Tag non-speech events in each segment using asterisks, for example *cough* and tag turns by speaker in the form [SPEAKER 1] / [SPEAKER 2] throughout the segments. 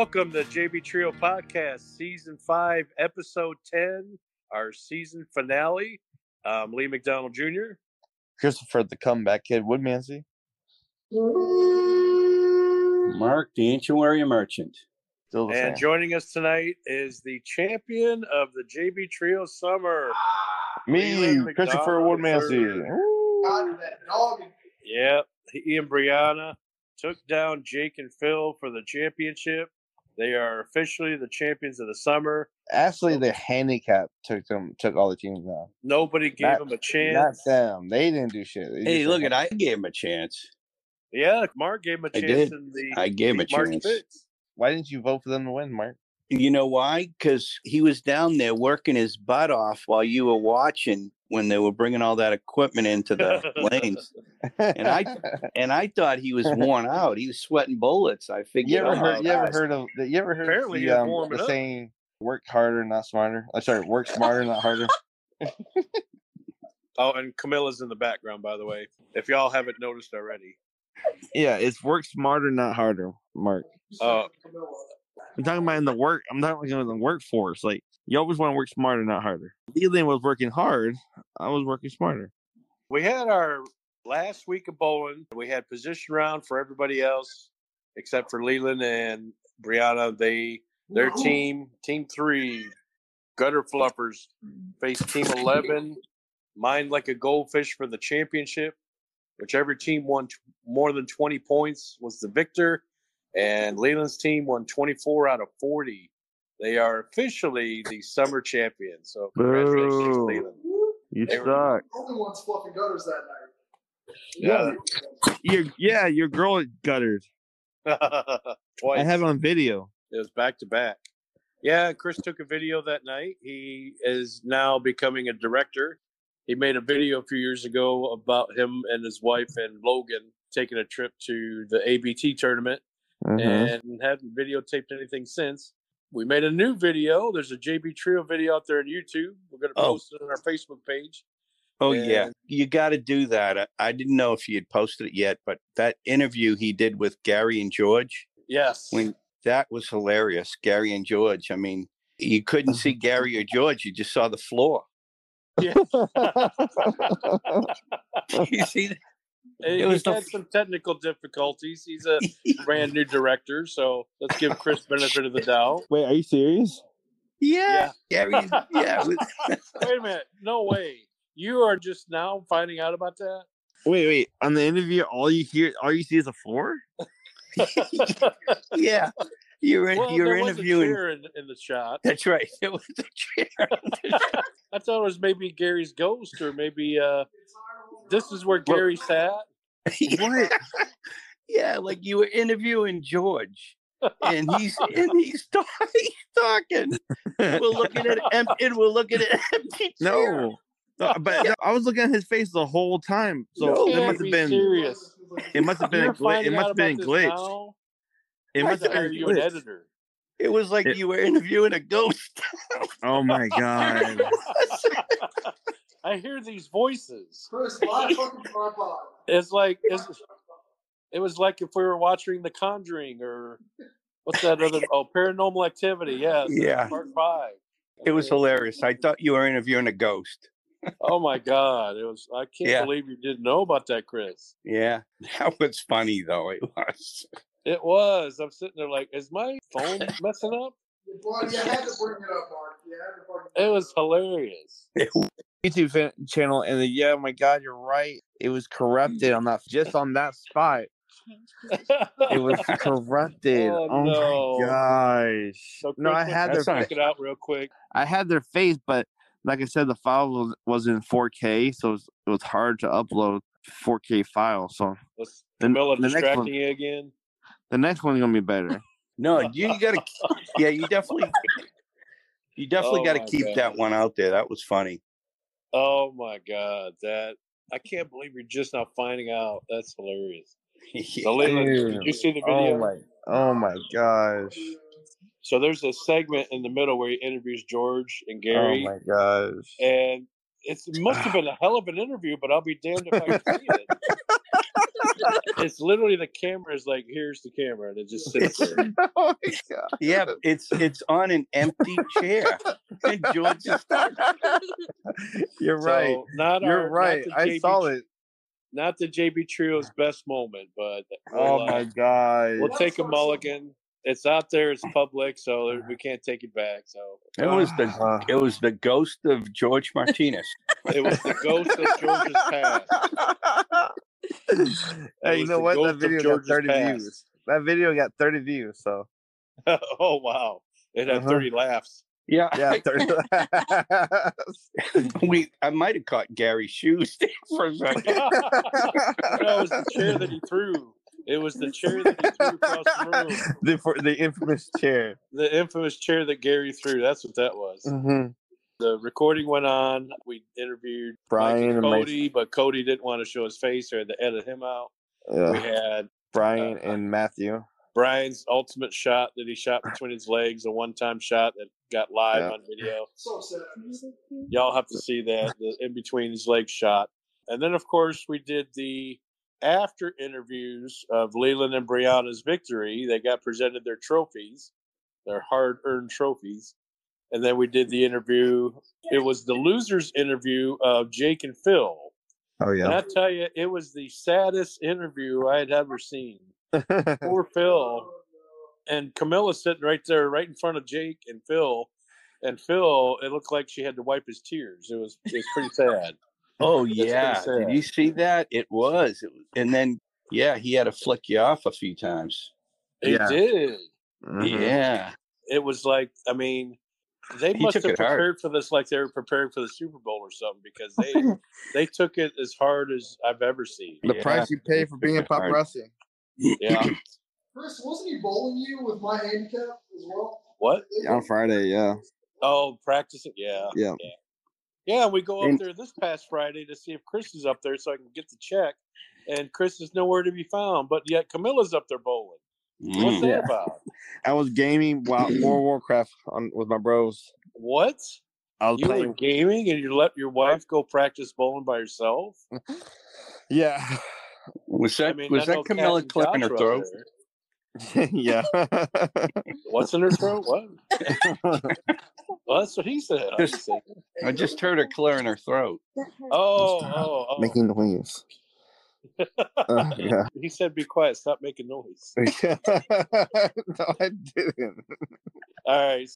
[SPEAKER 1] Welcome to JB Trio Podcast, Season 5, Episode 10, our season finale. Um, Lee McDonald Jr.
[SPEAKER 2] Christopher the comeback kid, Woodmansey.
[SPEAKER 3] Mark, the ancient warrior merchant.
[SPEAKER 2] Still the
[SPEAKER 1] And
[SPEAKER 2] same.
[SPEAKER 1] joining us tonight is the champion of the JB Trio Summer.
[SPEAKER 2] Me,
[SPEAKER 1] Leland
[SPEAKER 2] Christopher
[SPEAKER 1] McDonald
[SPEAKER 2] Woodmansey.
[SPEAKER 1] III.
[SPEAKER 2] Woo.
[SPEAKER 4] God, that dog.
[SPEAKER 1] Yep, he and Brianna took down Jake and Phil for the championship. They are officially the champions of the summer.
[SPEAKER 2] Actually, the handicap took them, took all the teams down.
[SPEAKER 1] Nobody gave
[SPEAKER 2] Not-
[SPEAKER 1] them a chance.
[SPEAKER 2] Not them. They didn't do shit. They
[SPEAKER 3] Hey, look at I gave them a chance.
[SPEAKER 1] Yeah, Mark gave him a
[SPEAKER 3] I
[SPEAKER 1] chance
[SPEAKER 3] did.
[SPEAKER 1] in the
[SPEAKER 3] I gave him a
[SPEAKER 1] beat Mark
[SPEAKER 3] chance.
[SPEAKER 1] Spitz.
[SPEAKER 2] Why didn't you vote for them to win, Mark?
[SPEAKER 3] You know why? Because he was down there working his butt off while you were watching when they were bringing all that equipment into the lanes. And I- *laughs* And I thought he was worn out. He was sweating bullets. I figured.
[SPEAKER 2] you ever
[SPEAKER 3] oh,
[SPEAKER 2] heard? You ever heard of? the- You ever heard
[SPEAKER 1] Apparently
[SPEAKER 2] the, um, the saying "work harder, not smarter"? I'm sorry, work smarter, not harder. *laughs*
[SPEAKER 1] Oh, and Camilla's in the background, by the way. If y'all haven't noticed already.
[SPEAKER 5] Yeah, it's work smarter, not harder, Mark.
[SPEAKER 1] Oh.
[SPEAKER 5] I'm talking about in the work. I'm not talking about in the workforce. Like you always want to work smarter, not harder. Leland was working hard. I was working smarter.
[SPEAKER 1] We had our last week of bowling. We had position round for everybody else except for Leland and Brianna. They their team, team three, gutter fluffers, faced team *laughs* eleven, mind like a goldfish for the championship. Whichever team won t- more than twenty points was the victor, and Leland's team won twenty four out of forty. They are officially the summer champions. So congratulations,
[SPEAKER 5] Boo.
[SPEAKER 1] Leland.
[SPEAKER 5] You
[SPEAKER 1] They were-
[SPEAKER 5] suck.
[SPEAKER 4] Only one's fluffing gutters that night.
[SPEAKER 1] Yeah.
[SPEAKER 5] Your yeah, your girl guttered. *laughs*
[SPEAKER 1] Twice.
[SPEAKER 5] I have it on video.
[SPEAKER 1] It was back to back. Yeah, Chris took a video that night. He is now becoming a director. He made a video a few years ago about him and his wife and Logan taking a trip to the ABT tournament
[SPEAKER 5] Mhm.
[SPEAKER 1] and haven't videotaped anything since. We made a new video. There's a JB Trio video out there on YouTube. We're going to
[SPEAKER 3] Oh.
[SPEAKER 1] post it on our Facebook page.
[SPEAKER 3] Oh yeah, you got to do that. I, I didn't know if you had posted it yet, but that interview he did with Gary and George,
[SPEAKER 1] Yes.
[SPEAKER 3] when that was hilarious. Gary and George. I mean, you couldn't see *laughs* Gary or George; you just saw the floor.
[SPEAKER 1] Yeah. *laughs*
[SPEAKER 3] you see, It was the
[SPEAKER 1] had some technical difficulties. He's a *laughs* brand new director, so let's give Chris benefit of the doubt.
[SPEAKER 5] Wait, are you serious?
[SPEAKER 3] yeah, Gary. Yeah, it *laughs*
[SPEAKER 1] Wait a minute. No way. You are just now finding out about that?
[SPEAKER 5] Wait, wait. On the interview, all you hear, all you see is a floor. *laughs*
[SPEAKER 3] yeah. You're in,
[SPEAKER 1] well,
[SPEAKER 3] you're
[SPEAKER 1] there was a
[SPEAKER 3] interviewing.
[SPEAKER 1] chair in, in the shot.
[SPEAKER 3] That's right. It was a chair.
[SPEAKER 1] I thought it was maybe Gary's ghost, or maybe uh, this is where Gary sat. *laughs*
[SPEAKER 5] What?
[SPEAKER 3] yeah, like you were interviewing George, and he's *laughs* and he's, talk, *laughs* he's talking. We're looking at em- and we're looking at empty chair.
[SPEAKER 5] no. No, uh, but no, I was looking at his face the whole time. So
[SPEAKER 3] No.
[SPEAKER 5] it must have been.
[SPEAKER 1] serious.
[SPEAKER 5] It must have been. A gl- it must have been a glitch.
[SPEAKER 1] now?
[SPEAKER 5] It must have been a
[SPEAKER 1] you an editor?
[SPEAKER 3] It was like
[SPEAKER 5] It-
[SPEAKER 3] you were interviewing a ghost.
[SPEAKER 5] Oh my god.
[SPEAKER 1] I hear these voices.
[SPEAKER 4] Chris, live fucking tripod.
[SPEAKER 1] It's like it's, it was like if we were watching The Conjuring or what's that other? *laughs* Oh, Paranormal Activity. Yeah,
[SPEAKER 3] Yeah.
[SPEAKER 1] part five.
[SPEAKER 3] it was hilarious. I thought you were interviewing a ghost.
[SPEAKER 1] Oh my god! It was. I can't
[SPEAKER 3] Yeah.
[SPEAKER 1] believe you didn't know about that, Chris.
[SPEAKER 3] Yeah, that was funny though. It was.
[SPEAKER 1] It was. I'm sitting there like, is my phone *laughs* messing up?
[SPEAKER 4] Well, you had to bring it up, Mark. You had to fucking.
[SPEAKER 1] It was hilarious.
[SPEAKER 5] YouTube fan- channel, and the, yeah, my god, you're right. It was mm. corrupted on that, just on that spot. It was *laughs* corrupted.
[SPEAKER 1] Oh,
[SPEAKER 5] Oh,
[SPEAKER 1] no.
[SPEAKER 5] my gosh.
[SPEAKER 1] So
[SPEAKER 5] no, I had
[SPEAKER 1] let's
[SPEAKER 5] their
[SPEAKER 1] check it out real quick.
[SPEAKER 5] I had their face, but like I said, the file was, was in 4K, so it was, it was hard to upload 4K file. So
[SPEAKER 1] Let's
[SPEAKER 5] The-
[SPEAKER 1] Camilla
[SPEAKER 5] the next one-
[SPEAKER 1] you again.
[SPEAKER 5] the next one's gonna be better.
[SPEAKER 3] No, *laughs* you gotta. Yeah, you definitely. You oh definitely
[SPEAKER 1] Oh
[SPEAKER 3] got to keep
[SPEAKER 1] God.
[SPEAKER 3] that one out there. That was funny.
[SPEAKER 1] Oh my god, that I *laughs* can't believe you're just now finding out. That's hilarious. So, Leland, did you see the oh video?
[SPEAKER 5] Oh my, oh my gosh.
[SPEAKER 1] So there's a segment in the middle where he interviews George and
[SPEAKER 5] oh
[SPEAKER 1] Gary.
[SPEAKER 5] Oh my gosh.
[SPEAKER 1] and it's, it must have *sighs* been a hell of an interview, but I'll be damned if I can see it. *laughs* it's literally the camera is like, here's the camera, and it just sits there. *laughs*
[SPEAKER 5] oh my god.
[SPEAKER 3] Yeah, it's it's on an empty chair. And George is *laughs*
[SPEAKER 5] You're right.
[SPEAKER 1] So, not
[SPEAKER 5] You're
[SPEAKER 1] our,
[SPEAKER 5] right.
[SPEAKER 1] the
[SPEAKER 5] I
[SPEAKER 1] JB
[SPEAKER 5] saw it.
[SPEAKER 1] Not the JB Trio's best moment, but
[SPEAKER 5] Oh
[SPEAKER 1] we'll, uh,
[SPEAKER 5] my god.
[SPEAKER 1] we'll take a mulligan. It's out there. It's public, so we can't take it back. So
[SPEAKER 3] it was the
[SPEAKER 5] Uh,
[SPEAKER 3] it was the ghost of George Martinez.
[SPEAKER 1] it was the ghost of George's past. *laughs*
[SPEAKER 5] hey, you know what? That video got 30
[SPEAKER 1] past.
[SPEAKER 5] views. That video got 30 views. So *laughs*
[SPEAKER 1] oh wow! It had
[SPEAKER 5] Uh-huh.
[SPEAKER 1] thirty laughs.
[SPEAKER 3] Yeah,
[SPEAKER 5] yeah, *laughs* 30.
[SPEAKER 3] we I might have caught Gary's shoes *laughs* for a second. *laughs*
[SPEAKER 1] no, it was the chair that he threw. It was the chair that he threw across the room.
[SPEAKER 5] the for, the infamous chair.
[SPEAKER 1] The infamous chair that Gary threw. That's what that was.
[SPEAKER 5] hmm
[SPEAKER 1] The recording went on. We interviewed
[SPEAKER 5] Brian
[SPEAKER 1] and
[SPEAKER 5] and
[SPEAKER 1] Cody, but Cody didn't want to show his face or had to edit him out.
[SPEAKER 5] Yeah.
[SPEAKER 1] We had
[SPEAKER 5] Brian
[SPEAKER 1] uh,
[SPEAKER 5] and Matthew.
[SPEAKER 1] Brian's ultimate shot that he shot between his legs, a one-time shot that got live
[SPEAKER 5] Yeah.
[SPEAKER 1] on video.
[SPEAKER 4] So sad.
[SPEAKER 1] Y'all have to see that the in between his legs shot. And then, of course, we did the after interviews of Leland and Brianna's victory. They got presented their trophies, their hard-earned trophies. And then we did the interview. It was the losers interview of Jake and Phil.
[SPEAKER 5] Oh yeah.
[SPEAKER 1] And I tell you, it was the saddest interview I had ever seen. *laughs* Poor Phil. And Camilla sitting right there, right in front of Jake and Phil. And Phil, it looked like she had to wipe his tears. It was it was pretty sad.
[SPEAKER 3] Oh yeah,
[SPEAKER 1] sad.
[SPEAKER 3] did you see that? It was, it was, and then yeah, he had to flick you off a few times.
[SPEAKER 1] It
[SPEAKER 5] Yeah.
[SPEAKER 1] did.
[SPEAKER 5] Mhm.
[SPEAKER 3] Yeah,
[SPEAKER 1] It was like, I mean, they
[SPEAKER 3] He
[SPEAKER 1] must have
[SPEAKER 3] it hard.
[SPEAKER 1] prepared for this like they were preparing for the Super Bowl or something because they *laughs* they took it as hard as I've ever seen.
[SPEAKER 5] The
[SPEAKER 3] Yeah.
[SPEAKER 5] price you pay for being
[SPEAKER 3] Hard.
[SPEAKER 5] paparazzi.
[SPEAKER 1] Yeah. *clears throat*
[SPEAKER 4] Chris, wasn't he bowling you with my handicap as well?
[SPEAKER 1] What?
[SPEAKER 5] On Friday, yeah.
[SPEAKER 1] Oh, practicing. Yeah.
[SPEAKER 5] Yeah.
[SPEAKER 1] Yeah, we go up
[SPEAKER 3] And-
[SPEAKER 1] there this past Friday to see if Chris is up there so I can get the check. And Chris is nowhere to be found, but yet Camilla's up there bowling. What's
[SPEAKER 3] Mm.
[SPEAKER 1] that
[SPEAKER 5] Yeah.
[SPEAKER 1] about? *laughs*
[SPEAKER 5] I was gaming while *clears throat* World Warcraft on with my bros.
[SPEAKER 1] What?
[SPEAKER 5] I was
[SPEAKER 1] You were
[SPEAKER 5] playing.
[SPEAKER 1] gaming and you let your wife go practice bowling by herself? *laughs*
[SPEAKER 5] Yeah,
[SPEAKER 3] Was that
[SPEAKER 1] I mean,
[SPEAKER 3] was that Camilla clipping her
[SPEAKER 1] Josh
[SPEAKER 3] throat?
[SPEAKER 1] there. *laughs*
[SPEAKER 5] yeah.
[SPEAKER 1] What's in her throat? What? *laughs* well, that's what he said. I
[SPEAKER 3] Just-
[SPEAKER 1] didn't say that.
[SPEAKER 3] I just heard her clearing in her throat.
[SPEAKER 1] Oh, oh, oh.
[SPEAKER 5] Making noise. Uh, yeah. *laughs*
[SPEAKER 1] He said, "Be quiet. Stop making noise."
[SPEAKER 5] no, I didn't.
[SPEAKER 1] All right.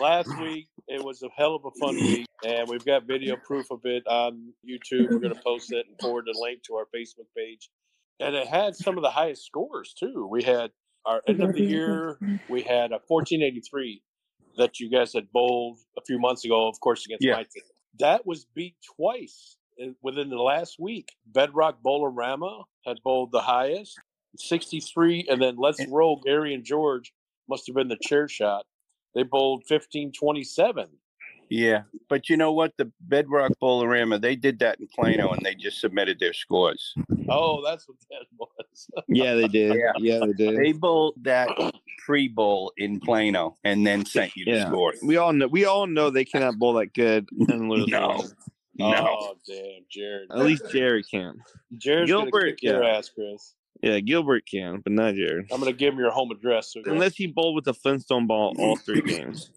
[SPEAKER 1] Last week it was a hell of a fun week, and we've got video proof of it on YouTube. We're going to post it and forward the link to our Facebook page. And it had some of the highest scores too. We had our end of the year. We had a 1483 that you guys had bowled a few months ago, of course, against
[SPEAKER 3] Yeah.
[SPEAKER 1] my team. That was beat twice within the last week. Bedrock Bowlerama had bowled the highest, 63, and then Let's Roll Gary and George must have been the chair shot. They bowled 1527.
[SPEAKER 3] Yeah, but you know what? The Bedrock Bowlerama they did that in Plano, and they just submitted their scores.
[SPEAKER 1] Oh, that's what that was.
[SPEAKER 5] Yeah, they did.
[SPEAKER 3] Yeah.
[SPEAKER 5] Yeah, they did.
[SPEAKER 3] They bowled that pre-bowl in Plano, and then sent you the
[SPEAKER 5] Yeah.
[SPEAKER 3] scores.
[SPEAKER 5] We all know. We all know they cannot bowl that good and *laughs* lose.
[SPEAKER 3] No. Oh, no,
[SPEAKER 1] Oh, damn, Jared.
[SPEAKER 5] At least Jerry can.
[SPEAKER 1] Jared's going to
[SPEAKER 5] Gilbert,
[SPEAKER 1] kick your
[SPEAKER 5] yeah.
[SPEAKER 1] ass, Chris.
[SPEAKER 5] Yeah, Gilbert can, but not Jared.
[SPEAKER 1] I'm going to give him your home address. So
[SPEAKER 5] Unless he bowled with the Flintstone ball all three *laughs* games.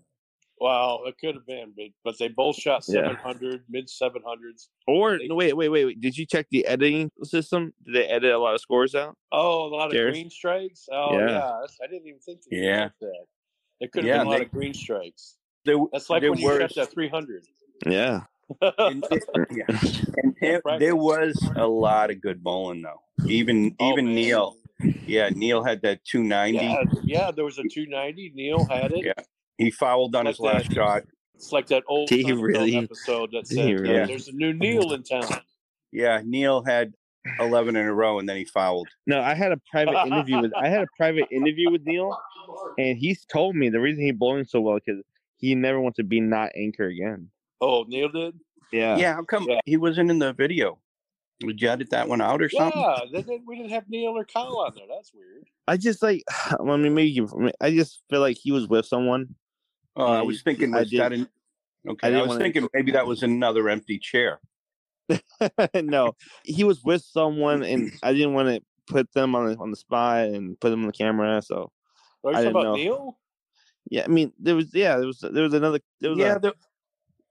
[SPEAKER 1] Wow, it could have been, but, but they both shot
[SPEAKER 5] Yeah.
[SPEAKER 1] 700, mid 700s.
[SPEAKER 5] Or no, wait, wait, wait, wait. Did you check the editing system? Did they edit a lot of scores out?
[SPEAKER 1] Oh, a lot of
[SPEAKER 5] Jared?
[SPEAKER 1] green strikes. Oh, yeah.
[SPEAKER 5] Yeah.
[SPEAKER 1] I didn't even think to
[SPEAKER 3] Yeah.
[SPEAKER 1] yeah. that. It could have
[SPEAKER 3] Yeah,
[SPEAKER 1] been a lot
[SPEAKER 3] they-
[SPEAKER 1] of green strikes.
[SPEAKER 3] there,
[SPEAKER 1] That's like
[SPEAKER 3] there
[SPEAKER 1] when you
[SPEAKER 3] were-
[SPEAKER 1] shot that 300.
[SPEAKER 5] Yeah.
[SPEAKER 3] and, *laughs* yeah. and there, there was a lot of good bowling though. Even
[SPEAKER 1] Oh,
[SPEAKER 3] even
[SPEAKER 1] man.
[SPEAKER 3] Neil, yeah, Neil had that 290.
[SPEAKER 1] Yeah, yeah, there was a 290. Neil had it.
[SPEAKER 3] Yeah. He fouled on his
[SPEAKER 1] Like
[SPEAKER 3] last
[SPEAKER 1] that.
[SPEAKER 3] shot.
[SPEAKER 1] It's like that old
[SPEAKER 5] Did he
[SPEAKER 1] Seinfeld
[SPEAKER 5] really?
[SPEAKER 1] episode that
[SPEAKER 5] Did
[SPEAKER 1] said
[SPEAKER 5] he
[SPEAKER 1] uh,
[SPEAKER 3] really?
[SPEAKER 1] there's a new Neil in town.
[SPEAKER 3] Yeah, Neil had 11 in a row, and then he fouled.
[SPEAKER 5] No, I had a private interview with I had a private interview with Neil, and he's told me the reason he bowling so well because he never wants to be not anchor again.
[SPEAKER 1] Oh, Neil did?
[SPEAKER 5] Yeah.
[SPEAKER 3] Yeah, how come
[SPEAKER 1] Yeah.
[SPEAKER 3] he wasn't in the video? We you edit that one out or something?
[SPEAKER 1] Yeah, they did, we didn't have Neil or Kyle on there. That's weird.
[SPEAKER 5] I just like. *sighs* I mean, maybe you- I just feel like he was with someone.
[SPEAKER 3] Oh, I was thinking
[SPEAKER 5] I
[SPEAKER 3] was
[SPEAKER 5] did-
[SPEAKER 3] that an Okay.
[SPEAKER 5] I
[SPEAKER 3] I,
[SPEAKER 5] didn't
[SPEAKER 3] was
[SPEAKER 5] wanna-
[SPEAKER 3] thinking maybe that was another empty chair. *laughs*
[SPEAKER 5] no, he was with someone, and *clears throat* I didn't want to put them on the on the spot and put them on the camera. So
[SPEAKER 1] Are you
[SPEAKER 5] I didn't
[SPEAKER 1] about
[SPEAKER 5] know.
[SPEAKER 1] Neil?
[SPEAKER 5] yeah, I mean, there was yeah, there was there was another there was
[SPEAKER 3] Yeah,
[SPEAKER 5] a,
[SPEAKER 3] the,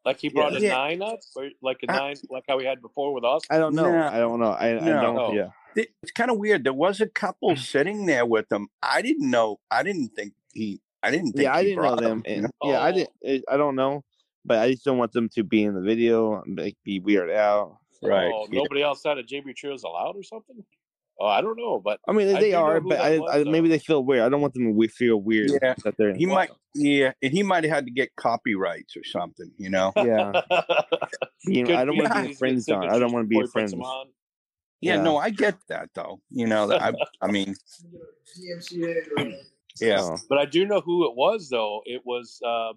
[SPEAKER 1] Like he brought a
[SPEAKER 3] Yeah.
[SPEAKER 1] nine up, or like a nine, like how we had before with us.
[SPEAKER 5] I don't know,
[SPEAKER 3] No.
[SPEAKER 5] I don't know, I, I don't
[SPEAKER 1] No.
[SPEAKER 5] yeah.
[SPEAKER 3] it's kind of weird. There was a couple *clears throat* sitting there with them. I didn't know. I didn't think he. I didn't think.
[SPEAKER 5] Yeah, I didn't know
[SPEAKER 3] brought
[SPEAKER 5] them. And,
[SPEAKER 3] know?
[SPEAKER 5] Yeah, I didn't. Eh, I don't know, but I just don't want them to be in the video, and like be weird out.
[SPEAKER 3] Right.
[SPEAKER 1] Oh,
[SPEAKER 3] yeah.
[SPEAKER 1] nobody outside of JB Trio is allowed or something? Oh, I don't know, but
[SPEAKER 5] I mean,
[SPEAKER 1] I
[SPEAKER 5] they
[SPEAKER 1] do
[SPEAKER 5] are, but I,
[SPEAKER 1] was,
[SPEAKER 5] I maybe they feel weird. I don't want them to feel weird
[SPEAKER 3] Yeah.
[SPEAKER 5] that they're.
[SPEAKER 3] He
[SPEAKER 1] Wow.
[SPEAKER 3] might. Yeah, and he might have had to get copyrights or something. You know.
[SPEAKER 5] yeah, *laughs* you know, I don't want to be *laughs*
[SPEAKER 1] got
[SPEAKER 5] friends on. I don't want to be
[SPEAKER 1] before he puts
[SPEAKER 5] friends.
[SPEAKER 1] on.
[SPEAKER 3] Yeah,
[SPEAKER 5] Yeah.
[SPEAKER 3] no, I get that though. You know, I, I mean, *laughs*
[SPEAKER 4] DMCA or
[SPEAKER 3] yeah,
[SPEAKER 1] But I do know who it was, though. It was, uh,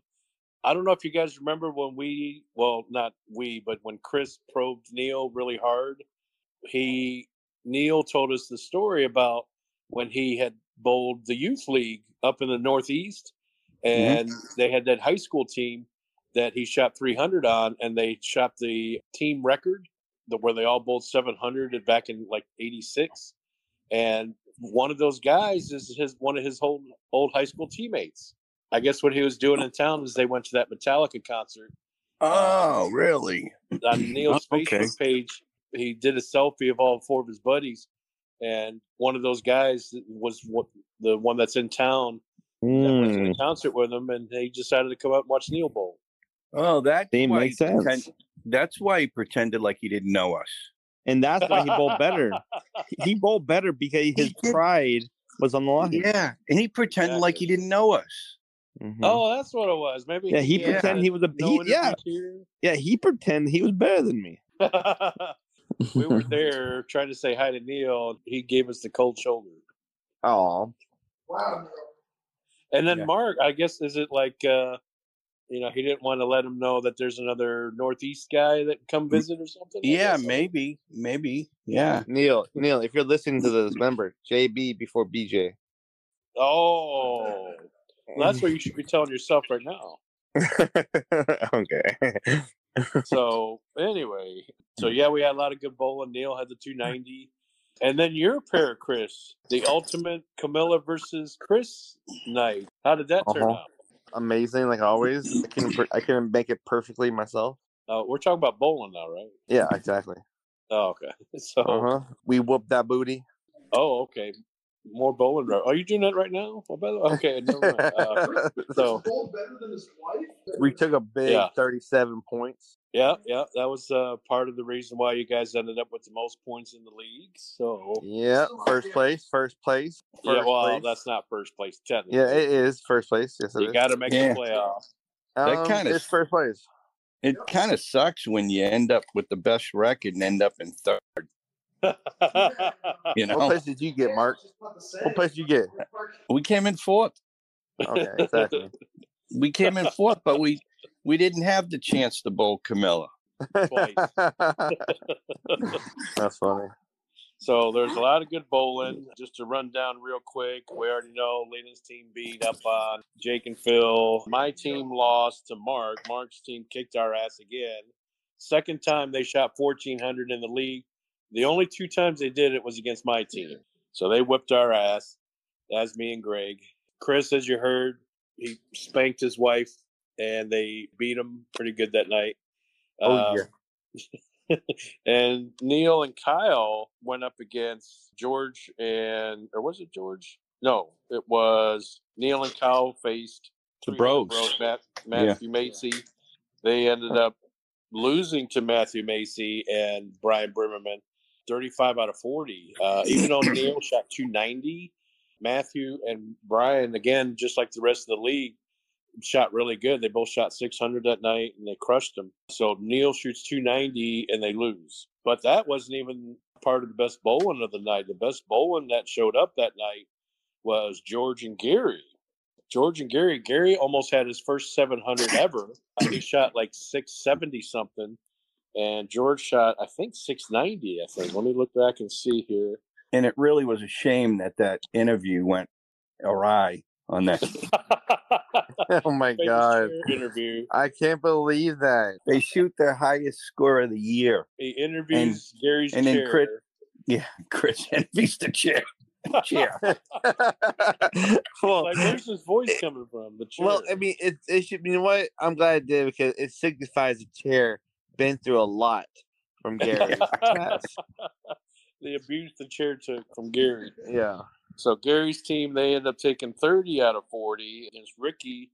[SPEAKER 1] I don't know if you guys remember when we, well, not we, but when Chris probed Neil really hard, he, Neil told us the story about when he had bowled the youth league up in the Northeast and they had that high school team that he shot 300 on and they shot the team record the, where they all bowled 700 back in like 86 and one of those guys is his one of his old old high school teammates. I guess what he was doing in town is they went to that Metallica concert
[SPEAKER 3] Oh, really?
[SPEAKER 1] on *clears throat* Neil's
[SPEAKER 3] Oh, okay.
[SPEAKER 1] Facebook page. He did a selfie of all four of his buddies, and one of those guys was what the one that's in town that went to
[SPEAKER 5] mm,
[SPEAKER 1] the concert with him, and he decided to come out and watch Neil bowl.
[SPEAKER 3] Oh, that
[SPEAKER 5] It makes sense.
[SPEAKER 3] pretend- that's why he pretended like he didn't know us.
[SPEAKER 5] And that's why he bowled better. *laughs* He bowled better because his pride was on the line.
[SPEAKER 3] Yeah, and he pretended like he didn't know us.
[SPEAKER 5] Mhm.
[SPEAKER 1] Oh, that's what it was. Maybe
[SPEAKER 5] yeah, he
[SPEAKER 3] yeah.
[SPEAKER 5] pretended he was a
[SPEAKER 1] no
[SPEAKER 5] he, yeah,
[SPEAKER 1] interviews
[SPEAKER 5] yeah. He pretended he was better than me. *laughs*
[SPEAKER 1] we were there trying to say hi to Neil. He gave us the cold shoulder.
[SPEAKER 5] Oh,
[SPEAKER 4] wow.
[SPEAKER 1] And then
[SPEAKER 3] Yeah.
[SPEAKER 1] Mark, I guess, is it like, uh, you know, he didn't want to let him know that there's another Northeast guy that come visit or something? I
[SPEAKER 3] Yeah,
[SPEAKER 1] guess.
[SPEAKER 3] maybe, maybe. Yeah.
[SPEAKER 5] Neil, Neil, if you're listening to this, remember JB before BJ.
[SPEAKER 1] Oh, well, that's what you should be *laughs* telling yourself right now. *laughs*
[SPEAKER 5] okay.
[SPEAKER 1] So *laughs* anyway, so yeah, we had a lot of good bowling. Neil had the 290. And then your pair, Chris, the ultimate Camilla versus Chris night. How did that turn
[SPEAKER 5] Uh-huh.
[SPEAKER 1] out?
[SPEAKER 5] Amazing, like always. I can I can make it perfectly myself.
[SPEAKER 1] Uh, we're talking about bowling now, right?
[SPEAKER 5] Yeah, exactly.
[SPEAKER 1] Oh, okay. *laughs* So,
[SPEAKER 5] Uh huh. We whooped that booty.
[SPEAKER 1] oh, okay. More bowling. Are you doing that right now? Oh, by the way, okay. Never mind. Uh, *laughs* so-
[SPEAKER 4] better than his wife.
[SPEAKER 5] we took a big
[SPEAKER 1] Yeah.
[SPEAKER 5] 37 points.
[SPEAKER 1] Yeah, yeah, that was uh, part of the reason why you guys ended up with the most points in the league. So,
[SPEAKER 5] Yeah, first place, first place.
[SPEAKER 1] yeah, well,
[SPEAKER 5] place.
[SPEAKER 1] that's not first place technically.
[SPEAKER 5] yeah, it is first place. Yes, it
[SPEAKER 1] you got to make
[SPEAKER 3] Yeah.
[SPEAKER 1] the playoff.
[SPEAKER 3] that
[SPEAKER 5] Um,
[SPEAKER 3] kinda
[SPEAKER 5] it's first place.
[SPEAKER 3] It kind of sucks when you end up with the best record and end up in third. *laughs* You know, What
[SPEAKER 5] place did you get, Mark? What place did you get?
[SPEAKER 3] we came in fourth.
[SPEAKER 5] Okay, exactly.
[SPEAKER 3] We came in fourth, but we we didn't have the chance to bowl Camilla.
[SPEAKER 1] Twice. *laughs*
[SPEAKER 5] That's funny.
[SPEAKER 1] So there's a lot of good bowling. Just to run down real quick, we already know Leland's team beat up on Jake and Phil. My team lost to Mark. Mark's team kicked our ass again. Second time they shot 1400 in the league. The only two times they did it was against my team. So they whipped our ass. That's me and Greg. Chris, as you heard, he spanked his wife and they beat him pretty good that night.
[SPEAKER 5] Oh,
[SPEAKER 1] Um, *laughs* and Neil and Kyle went up against George and or was it George? No, it was Neil and Kyle faced
[SPEAKER 3] The
[SPEAKER 1] other
[SPEAKER 3] bros.
[SPEAKER 1] Matt, Matthew Macy. They ended up losing to Matthew Macy and Brian Brimmerman, thirty-five out of forty. Uh, even though *clears throat* Neil shot two ninety, Matthew and Brian again, just like the rest of the league, shot really good. They both shot 600 that night and they crushed them. So Neil shoots 290 and they lose. But that wasn't even part of the best bowling of the night. The best bowling that showed up that night was George and Gary. George and Gary, Gary almost had his first 700 ever. He shot like 670 something. And George shot, I think, 690. I think. Let me look back and see here.
[SPEAKER 3] And it really was a shame that that interview went awry on that. *laughs* *laughs*
[SPEAKER 5] oh my god.
[SPEAKER 1] interview.
[SPEAKER 5] I can't believe that.
[SPEAKER 3] They shoot their highest score of the year.
[SPEAKER 1] He interviews Gary's
[SPEAKER 3] and then
[SPEAKER 1] chair. *laughs*
[SPEAKER 3] Chris- Yeah, Chris envies the chair. Chair.
[SPEAKER 5] well,
[SPEAKER 1] like, where's his voice coming from? The chair.
[SPEAKER 5] well, I mean, it, it should. You know what? I'm glad it did because it signifies the chair been through a lot from Gary.
[SPEAKER 1] The abuse the chair took from Gary.
[SPEAKER 5] yeah.
[SPEAKER 1] So Gary's team, they ended up taking 30 out of 40 against Ricky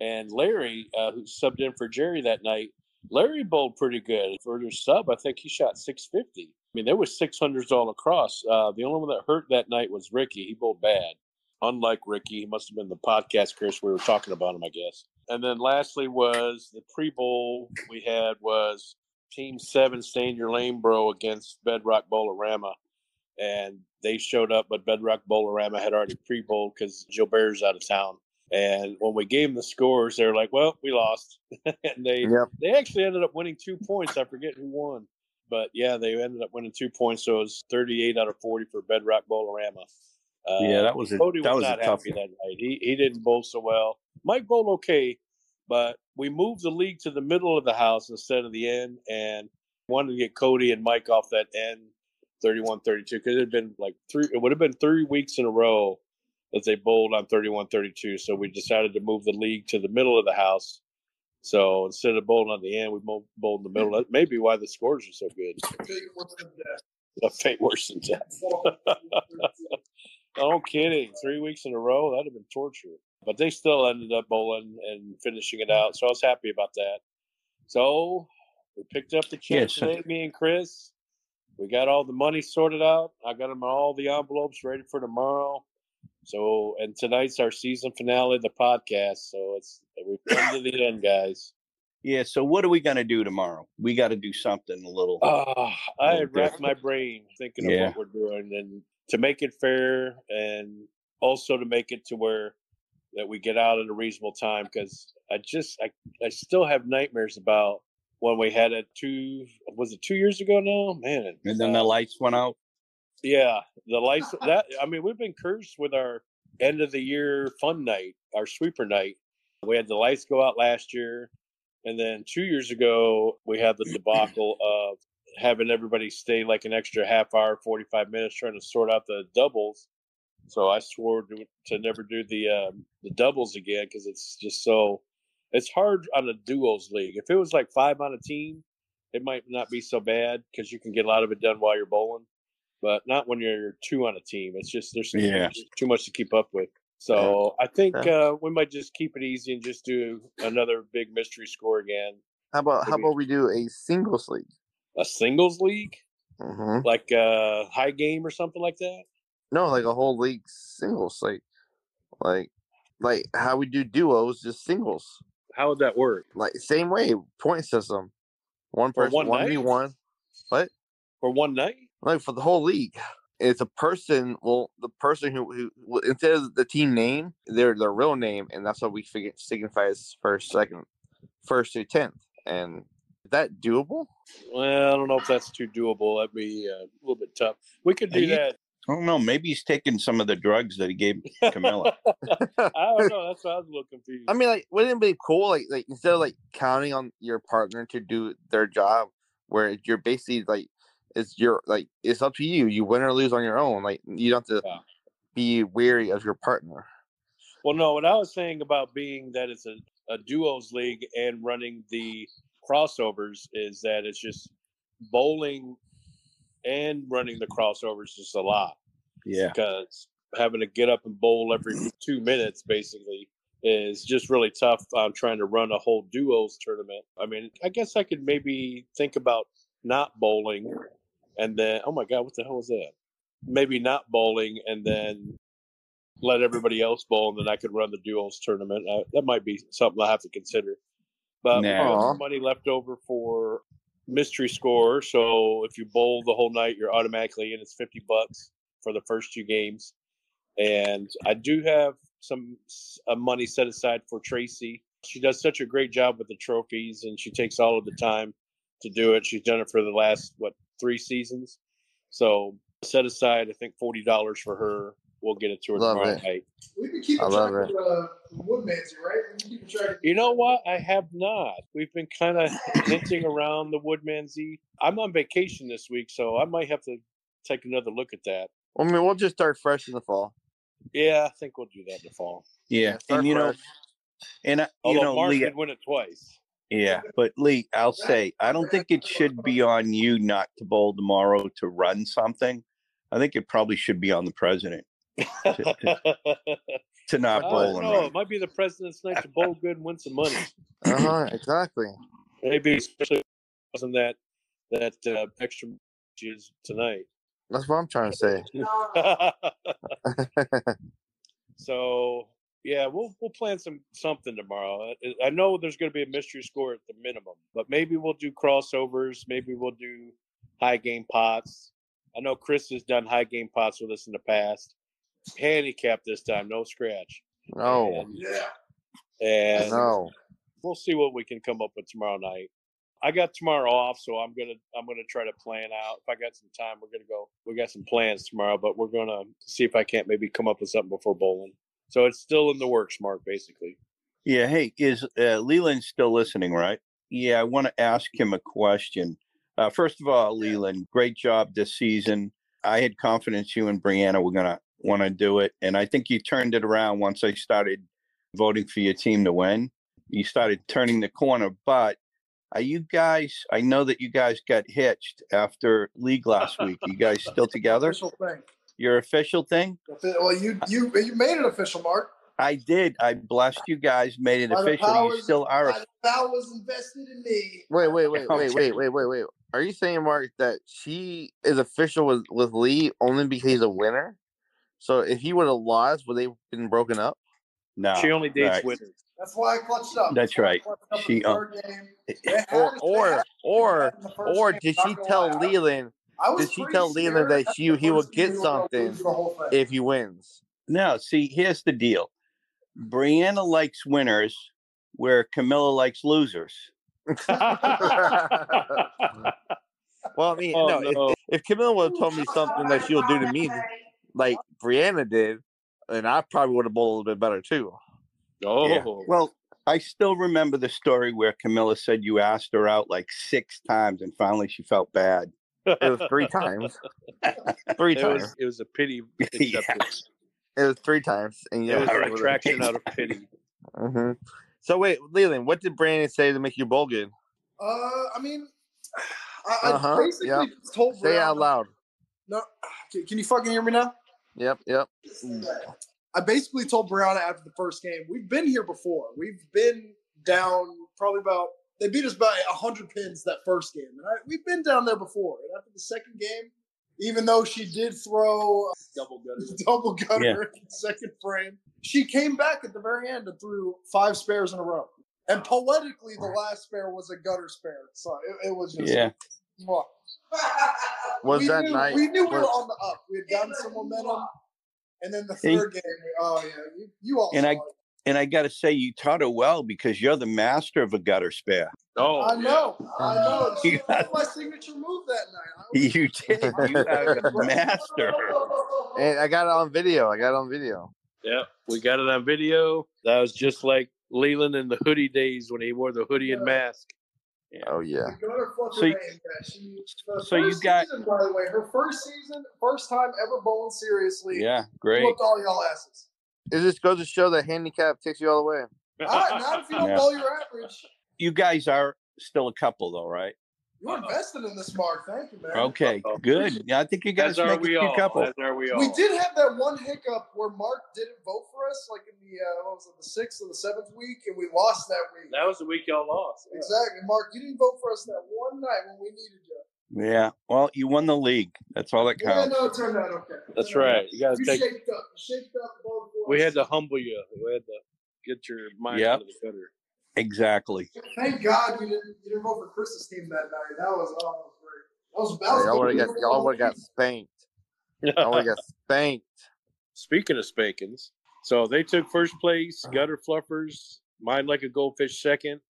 [SPEAKER 1] and Larry, uh, who subbed in for Jerry that night. Larry bowled pretty good for their sub. I think he shot 650. I mean, there was 600s all across. Uh, the only one that hurt that night was Ricky. He bowled bad. Unlike Ricky, he must have been the podcast Chris we were talking about him, I guess. And then lastly was the pre-bowl we had was Team Seven, Stay in Your Lane, Bro, against Bedrock Bowlerama and they showed up, but Bedrock Bowlerama had already pre-bowled because Gilbert's out of town. And when we gave them the scores, they were like, "Well, we lost," *laughs* and they
[SPEAKER 5] Yep.
[SPEAKER 1] they actually ended up winning two points. I forget who won, but yeah, they ended up winning two points. So it was 38 out of 40 for Bedrock Bowlerama. Uh,
[SPEAKER 3] yeah, that was a
[SPEAKER 1] Cody
[SPEAKER 3] that
[SPEAKER 1] was,
[SPEAKER 3] was a
[SPEAKER 1] not
[SPEAKER 3] tough
[SPEAKER 1] happy
[SPEAKER 3] one.
[SPEAKER 1] that night. He he didn't bowl so well. Mike bowled okay, but we moved the league to the middle of the house instead of the end, and wanted to get Cody and Mike off that end 31 32 because it had been like three it would have been three weeks in a row that they bowled on 31 32 so we decided to move the league to the middle of the house. So instead of bowling on the end we mo- bowled in the middle. That may be why the scores are so good.
[SPEAKER 4] Big ones
[SPEAKER 1] a fate worse than death. Oh *laughs* kidding. Three weeks in a row? That'd have been torture. But they still ended up bowling and finishing it out so i was happy about that. So we picked up the check
[SPEAKER 3] Yeah, so-
[SPEAKER 1] today me and chris we got all the money sorted out. I got them all the envelopes ready for tomorrow. So, and tonight's our season finale of the podcast. So it's we've come to the end, guys.
[SPEAKER 3] Yeah, so what are we gonna do tomorrow? We got to do something a little.
[SPEAKER 1] Oh, I
[SPEAKER 3] Little
[SPEAKER 1] racked my brain thinking
[SPEAKER 3] Yeah.
[SPEAKER 1] of what we're doing, and to make it fair, and also to make it to where that we get out at a reasonable time. Because I just, I, I still have nightmares about when we had it two, was it two years ago now? Man,
[SPEAKER 3] and then the
[SPEAKER 1] uh,
[SPEAKER 3] lights went out.
[SPEAKER 1] Yeah, the lights. *laughs* that I mean, we've been cursed with our end of the year fun night, our sweeper night. We had the lights go out last year, and then two years ago we had the debacle of having everybody stay like an extra half hour, forty five minutes trying to sort out the doubles. So I swore to, to never do the um, the doubles again because it's just so it's hard on a duos league. If it was like five on a team, it might not be so bad because you can get a lot of it done while you're bowling but not when you're two on a team. It's just there's too,
[SPEAKER 3] Yeah.
[SPEAKER 1] much, too much to keep up with. So I think uh, we might just keep it easy and just do another big mystery score again.
[SPEAKER 5] How about how about we do a singles league?
[SPEAKER 1] A singles league,
[SPEAKER 5] hmm
[SPEAKER 1] like a high game or something like that.
[SPEAKER 5] No, like a whole league singles, like like like how we do duos, just singles.
[SPEAKER 1] How would that work
[SPEAKER 5] Like same way, point system. One
[SPEAKER 1] For
[SPEAKER 5] person,
[SPEAKER 1] one
[SPEAKER 5] one v one. What?
[SPEAKER 1] for one night?
[SPEAKER 5] Like for the whole league. It's a person. Well, the person who, who instead of the team name, their their real name, and that's what we figure signifies first, second, first to tenth. And is that doable?
[SPEAKER 1] Well, I don't know if that's too doable. That'd be uh, a little bit tough. We could do
[SPEAKER 3] you-
[SPEAKER 1] that.
[SPEAKER 3] I don't know. Maybe he's taking some of the drugs that he gave *laughs* Camilla.
[SPEAKER 1] I don't know. That's why I was a little confused.
[SPEAKER 5] I mean, like, wouldn't it be cool? Like, like instead of like counting on your partner to do their job, where you're basically like, it's your like, it's up to you. You win or lose on your own. Like, you don't have to
[SPEAKER 1] Yeah.
[SPEAKER 5] be weary of your partner.
[SPEAKER 1] Well, no, what I was saying about being that it's a, a duos league and running the crossovers is that it's just bowling and running the crossovers is just a lot
[SPEAKER 3] Yeah.
[SPEAKER 1] because having to get up and bowl every two minutes basically is just really tough on trying to run a whole duos tournament. I mean, I guess I could maybe think about not bowling and then, oh my God, what the hell was that? Maybe not bowling and then let everybody else bowl and then I could run the duos tournament. Uh, that might be something I have to consider. But
[SPEAKER 3] Nah.
[SPEAKER 1] got
[SPEAKER 5] Aw.
[SPEAKER 1] some money left over for mystery score. So if you bowl the whole night, you're automatically in. It's 50 bucks for the first two games. And I do have some uh, money set aside for Tracy. She does such a great job with the trophies and she takes all of the time to do it. She's done it for the last, what, three seasons. So set aside, I think, $40 for her. We'll get it to her
[SPEAKER 5] Love
[SPEAKER 1] tomorrow
[SPEAKER 5] it.
[SPEAKER 1] night.
[SPEAKER 4] We've been keeping
[SPEAKER 5] I
[SPEAKER 4] track of uh, Woodmansey, right? Have you keeping track of-
[SPEAKER 1] You know what? I have not. We've been kind of *laughs* hinting around the Woodmansey. I'm on vacation this week, so I might have to take another look at that.
[SPEAKER 5] I mean, we'll just start fresh in the fall.
[SPEAKER 1] Yeah, I think we'll do that in the fall.
[SPEAKER 3] Yeah,
[SPEAKER 5] start
[SPEAKER 3] and you know, and I- you
[SPEAKER 1] Although
[SPEAKER 3] know,
[SPEAKER 1] Mark
[SPEAKER 3] Lee,
[SPEAKER 1] did win it twice.
[SPEAKER 3] yeah, but Lee, I'll say, I don't think it should be on you not to bowl tomorrow to run something. I think it probably should be on the president *laughs* to not
[SPEAKER 1] I
[SPEAKER 3] bowl
[SPEAKER 1] don't
[SPEAKER 3] and
[SPEAKER 1] know.
[SPEAKER 3] run.
[SPEAKER 1] It might be the president's night to bowl good and win some money.
[SPEAKER 5] Uh huh. Exactly.
[SPEAKER 1] Maybe especially wasn't that that uh, extra is tonight.
[SPEAKER 5] That's what I'm trying to say. *laughs*
[SPEAKER 1] so yeah, we'll we'll plan some something tomorrow. I- I know there's going to be a mystery score at the minimum, but maybe we'll do crossovers. Maybe we'll do high game pots. I know Chris has done high game pots with us in the past. Handicap this time, no scratch.
[SPEAKER 5] No.
[SPEAKER 1] And,
[SPEAKER 4] Yeah.
[SPEAKER 1] and
[SPEAKER 5] No.
[SPEAKER 1] we'll see what we can come up with tomorrow night. I got tomorrow off, so I'm gonna I'm gonna try to plan out. If I got some time, we're gonna go. We got some plans tomorrow, but we're gonna see if I can't maybe come up with something before bowling. So it's still in the works, Mark. Basically,
[SPEAKER 3] Yeah, hey, is uh, Leland still listening, right? Yeah, I want to ask him a question. Uh, first of all, Leland, great job this season. I had confidence you and Brianna were going to want to do it. And I think you turned it around once I started voting for your team to win. You started turning the corner. But are you guys, I know that you guys got hitched after league last week. You guys *laughs* still together?
[SPEAKER 4] Official thing.
[SPEAKER 3] Your official thing?
[SPEAKER 4] Well, you you you made it official, Mark.
[SPEAKER 3] I did. I blessed you guys, made it
[SPEAKER 4] By the
[SPEAKER 3] official. You still are.
[SPEAKER 4] by the That was invested in me.
[SPEAKER 5] Wait, wait, *laughs* wait, wait, wait, wait, wait, wait. Are you saying, Mark, that she is official with, with Lee only because he's a winner? So if he would have lost, would they have been broken up?
[SPEAKER 3] No.
[SPEAKER 1] she only dates
[SPEAKER 3] right.
[SPEAKER 1] winners.
[SPEAKER 4] That's why I clutched up.
[SPEAKER 3] That's
[SPEAKER 4] why
[SPEAKER 3] right.
[SPEAKER 4] up
[SPEAKER 3] She,
[SPEAKER 4] the
[SPEAKER 3] uh,
[SPEAKER 4] third game. Eh, eh, they had
[SPEAKER 5] Or or or
[SPEAKER 4] in the first
[SPEAKER 5] or did she tell Leland
[SPEAKER 4] I was
[SPEAKER 5] did she tell Leland that she- he would
[SPEAKER 4] first
[SPEAKER 5] get
[SPEAKER 4] game we were gonna
[SPEAKER 5] something
[SPEAKER 4] lose the whole thing.
[SPEAKER 5] if he wins?
[SPEAKER 3] No, see, here's the deal. Brianna likes winners where Camilla likes losers. *laughs* *laughs*
[SPEAKER 5] Well, I mean,
[SPEAKER 1] Oh,
[SPEAKER 5] no,
[SPEAKER 1] no.
[SPEAKER 5] If, if Camilla would have told me *laughs* something that she'll do to me, like Brianna did, and I probably would have bowled a little bit better too.
[SPEAKER 1] oh,
[SPEAKER 3] Yeah. Well, I still remember the story where Camilla said you asked her out like six times and finally she felt bad.
[SPEAKER 5] It was three times. *laughs* Three
[SPEAKER 1] it
[SPEAKER 5] times.
[SPEAKER 1] was it was a pity *laughs*
[SPEAKER 3] Yeah.
[SPEAKER 5] It was three times. And yeah,
[SPEAKER 1] It
[SPEAKER 5] yeah,
[SPEAKER 1] was *laughs*
[SPEAKER 3] All
[SPEAKER 1] an
[SPEAKER 3] right.
[SPEAKER 1] attraction out of pity.
[SPEAKER 5] hmm So wait, Leland, what did Brandon say to make you bowl good?
[SPEAKER 4] Uh, I mean, *sighs* I, I
[SPEAKER 5] Uh-huh,
[SPEAKER 4] basically
[SPEAKER 5] yep.
[SPEAKER 4] told
[SPEAKER 5] Say it out loud.
[SPEAKER 4] No, *sighs* can, can you fucking hear me now?
[SPEAKER 5] Yep, yep. Mm.
[SPEAKER 4] I basically told Brianna after the first game, we've been here before. We've been down probably about they beat us by hundred pins that first game, and I, we've been down there before. And after the second game, even though she did throw *laughs*
[SPEAKER 1] Double gutter. *laughs*
[SPEAKER 4] double gutter
[SPEAKER 3] Yeah.
[SPEAKER 4] in the second frame, she came back at the very end and threw five spares in a row. And poetically, the last spare was a gutter spare, so it, it was just
[SPEAKER 3] Yeah.
[SPEAKER 4] Mwah.
[SPEAKER 5] Was
[SPEAKER 4] we
[SPEAKER 5] that
[SPEAKER 4] knew,
[SPEAKER 5] night-
[SPEAKER 4] We knew we were on the up. We had gotten some momentum, and then the third game. Oh yeah, you, you all.
[SPEAKER 3] And
[SPEAKER 4] saw
[SPEAKER 3] I-
[SPEAKER 4] it.
[SPEAKER 3] And I got to say, you taught her well because you're the master of a gutter spare.
[SPEAKER 1] Oh,
[SPEAKER 4] I know, I *laughs* know. She
[SPEAKER 3] You
[SPEAKER 4] was my signature move that night. Was-
[SPEAKER 3] You did. *laughs* You are the master. *laughs*
[SPEAKER 5] And I got it on video. I got it on video.
[SPEAKER 1] Yep, we got it on video. That was just like Leland in the hoodie days when he wore the hoodie and mask.
[SPEAKER 5] Oh yeah.
[SPEAKER 4] The gutter fucker
[SPEAKER 3] So you-
[SPEAKER 4] name, she,
[SPEAKER 3] so you got-
[SPEAKER 4] season, by the way, her first season, first time ever bowling seriously.
[SPEAKER 3] Yeah, great.
[SPEAKER 4] Whooped all y'all asses.
[SPEAKER 5] It just goes to show that handicap takes you all the way.
[SPEAKER 4] All right, not if you don't *laughs*
[SPEAKER 3] Yeah.
[SPEAKER 4] bowl your average.
[SPEAKER 3] You guys are still a couple, though, right?
[SPEAKER 4] You're invested in this, Mark. Thank you, man.
[SPEAKER 3] Okay, good. Yeah, I think you guys
[SPEAKER 1] are
[SPEAKER 3] make a
[SPEAKER 1] we
[SPEAKER 3] cute
[SPEAKER 1] all.
[SPEAKER 3] couple.
[SPEAKER 1] As are we all.
[SPEAKER 4] We did have that one hiccup where Mark didn't vote for us, like in the uh, what was it, the sixth or the seventh week, and we lost that week.
[SPEAKER 1] That was the week y'all lost.
[SPEAKER 4] Exactly, Mark. You didn't vote for us that one night when we needed you.
[SPEAKER 3] Yeah. Well, you won the league. That's all that counts.
[SPEAKER 4] Yeah,
[SPEAKER 3] counts.
[SPEAKER 4] no, it turned out okay.
[SPEAKER 1] That's
[SPEAKER 4] Turned out
[SPEAKER 1] right. You got to take.
[SPEAKER 4] shaped up. You shaped up. voted
[SPEAKER 1] We had to humble you. We had to get your mind
[SPEAKER 3] Yep.
[SPEAKER 1] out of the gutter.
[SPEAKER 3] Exactly.
[SPEAKER 4] Thank God you didn't. You didn't vote for Chris's team that night. That was oh, that was great. That was. That
[SPEAKER 5] Y'all would have got y'all would have got spanked. Y'all would have got *laughs* spanked.
[SPEAKER 1] Speaking of spankings, so they took first place, Gutter Fluffers, Mind Like a Goldfish second,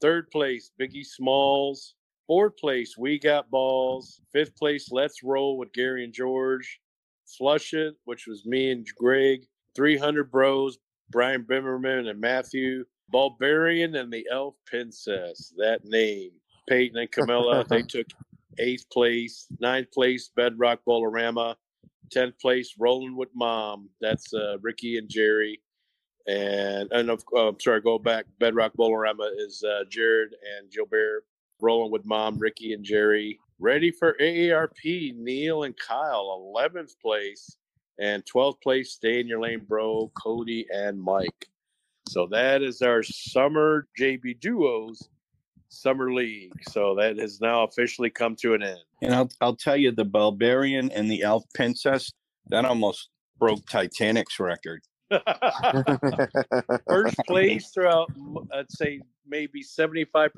[SPEAKER 1] third place, Biggie Smalls, fourth place, We Got Balls, fifth place, Let's Roll with Gary and George, Flush It, which was me and Greg, 300 Bros, Brian Bimmerman and Matthew. Bulbarian and the Elf Princess. That name. Peyton and Camilla, *laughs* they took eighth place. Ninth place, Bedrock Bowlerama. Tenth place, Rolling with Mom. That's uh, Ricky and Jerry. And and of uh, sorry, go back. Bedrock Bowlerama is uh, Jared and Gilbert. Rolling with Mom, Ricky and Jerry. Ready for AARP, Neil and Kyle, 11th place. And 12th place, Stay in Your Lane, Bro, Cody and Mike. So that is our summer JB Duos Summer League. So that has now officially come to an end.
[SPEAKER 3] And I'll I'll tell you, the Barbarian and the Elf Princess that almost broke Titanic's record. *laughs*
[SPEAKER 1] First place throughout, I'd say maybe 75%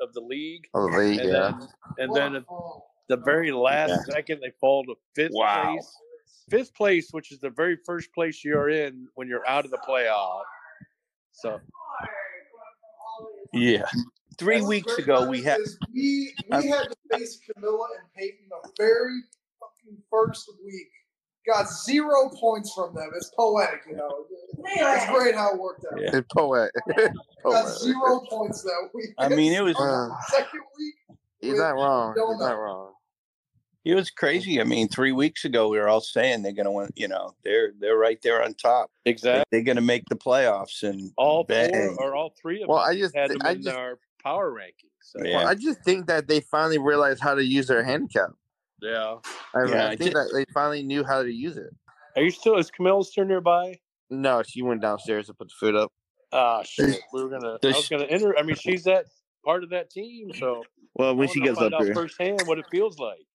[SPEAKER 1] of the league.
[SPEAKER 5] Oh, the league,
[SPEAKER 1] And
[SPEAKER 5] yeah.
[SPEAKER 1] then, and then at the very last second, they fall to fifth
[SPEAKER 3] Wow.
[SPEAKER 1] place. Fifth place, which is the very first place you're in when you're out of the playoff. So
[SPEAKER 3] Yeah. Three
[SPEAKER 4] What's
[SPEAKER 3] weeks ago, we had
[SPEAKER 4] is we we had to face Camilla and Peyton the very fucking first week. Got zero points from them. It's poetic, you know. It's great how it worked out.
[SPEAKER 3] Yeah.
[SPEAKER 5] It's poet. *laughs*
[SPEAKER 4] Got zero points that week.
[SPEAKER 3] I mean, it was *laughs*
[SPEAKER 5] Uh,
[SPEAKER 4] second week.
[SPEAKER 5] he's not wrong.
[SPEAKER 4] Don't
[SPEAKER 5] He's not wrong.
[SPEAKER 3] It was crazy. I mean, three weeks ago, we were all saying they're gonna win. You know, they're they're right there on top.
[SPEAKER 1] exactly,
[SPEAKER 3] They're gonna make the playoffs, and
[SPEAKER 1] all
[SPEAKER 3] bang.
[SPEAKER 1] four or all three of
[SPEAKER 5] Well,
[SPEAKER 1] us
[SPEAKER 5] I just,
[SPEAKER 1] had them
[SPEAKER 5] I
[SPEAKER 1] in
[SPEAKER 5] just,
[SPEAKER 1] our power rankings. So,
[SPEAKER 3] Yeah.
[SPEAKER 5] well, I just think that they finally realized how to use their handicap.
[SPEAKER 1] yeah.
[SPEAKER 5] I,
[SPEAKER 3] Yeah,
[SPEAKER 5] I
[SPEAKER 3] I
[SPEAKER 5] think
[SPEAKER 3] ju-
[SPEAKER 5] that they finally knew how to use it.
[SPEAKER 1] Are you still? Is Camille still nearby?
[SPEAKER 5] No, she went downstairs to put the food up.
[SPEAKER 1] Ah, shit. We were gonna. I was gonna enter. I mean, she's that part of that team, so
[SPEAKER 5] Well, when she gets up
[SPEAKER 1] out
[SPEAKER 5] here,
[SPEAKER 1] firsthand what it feels like.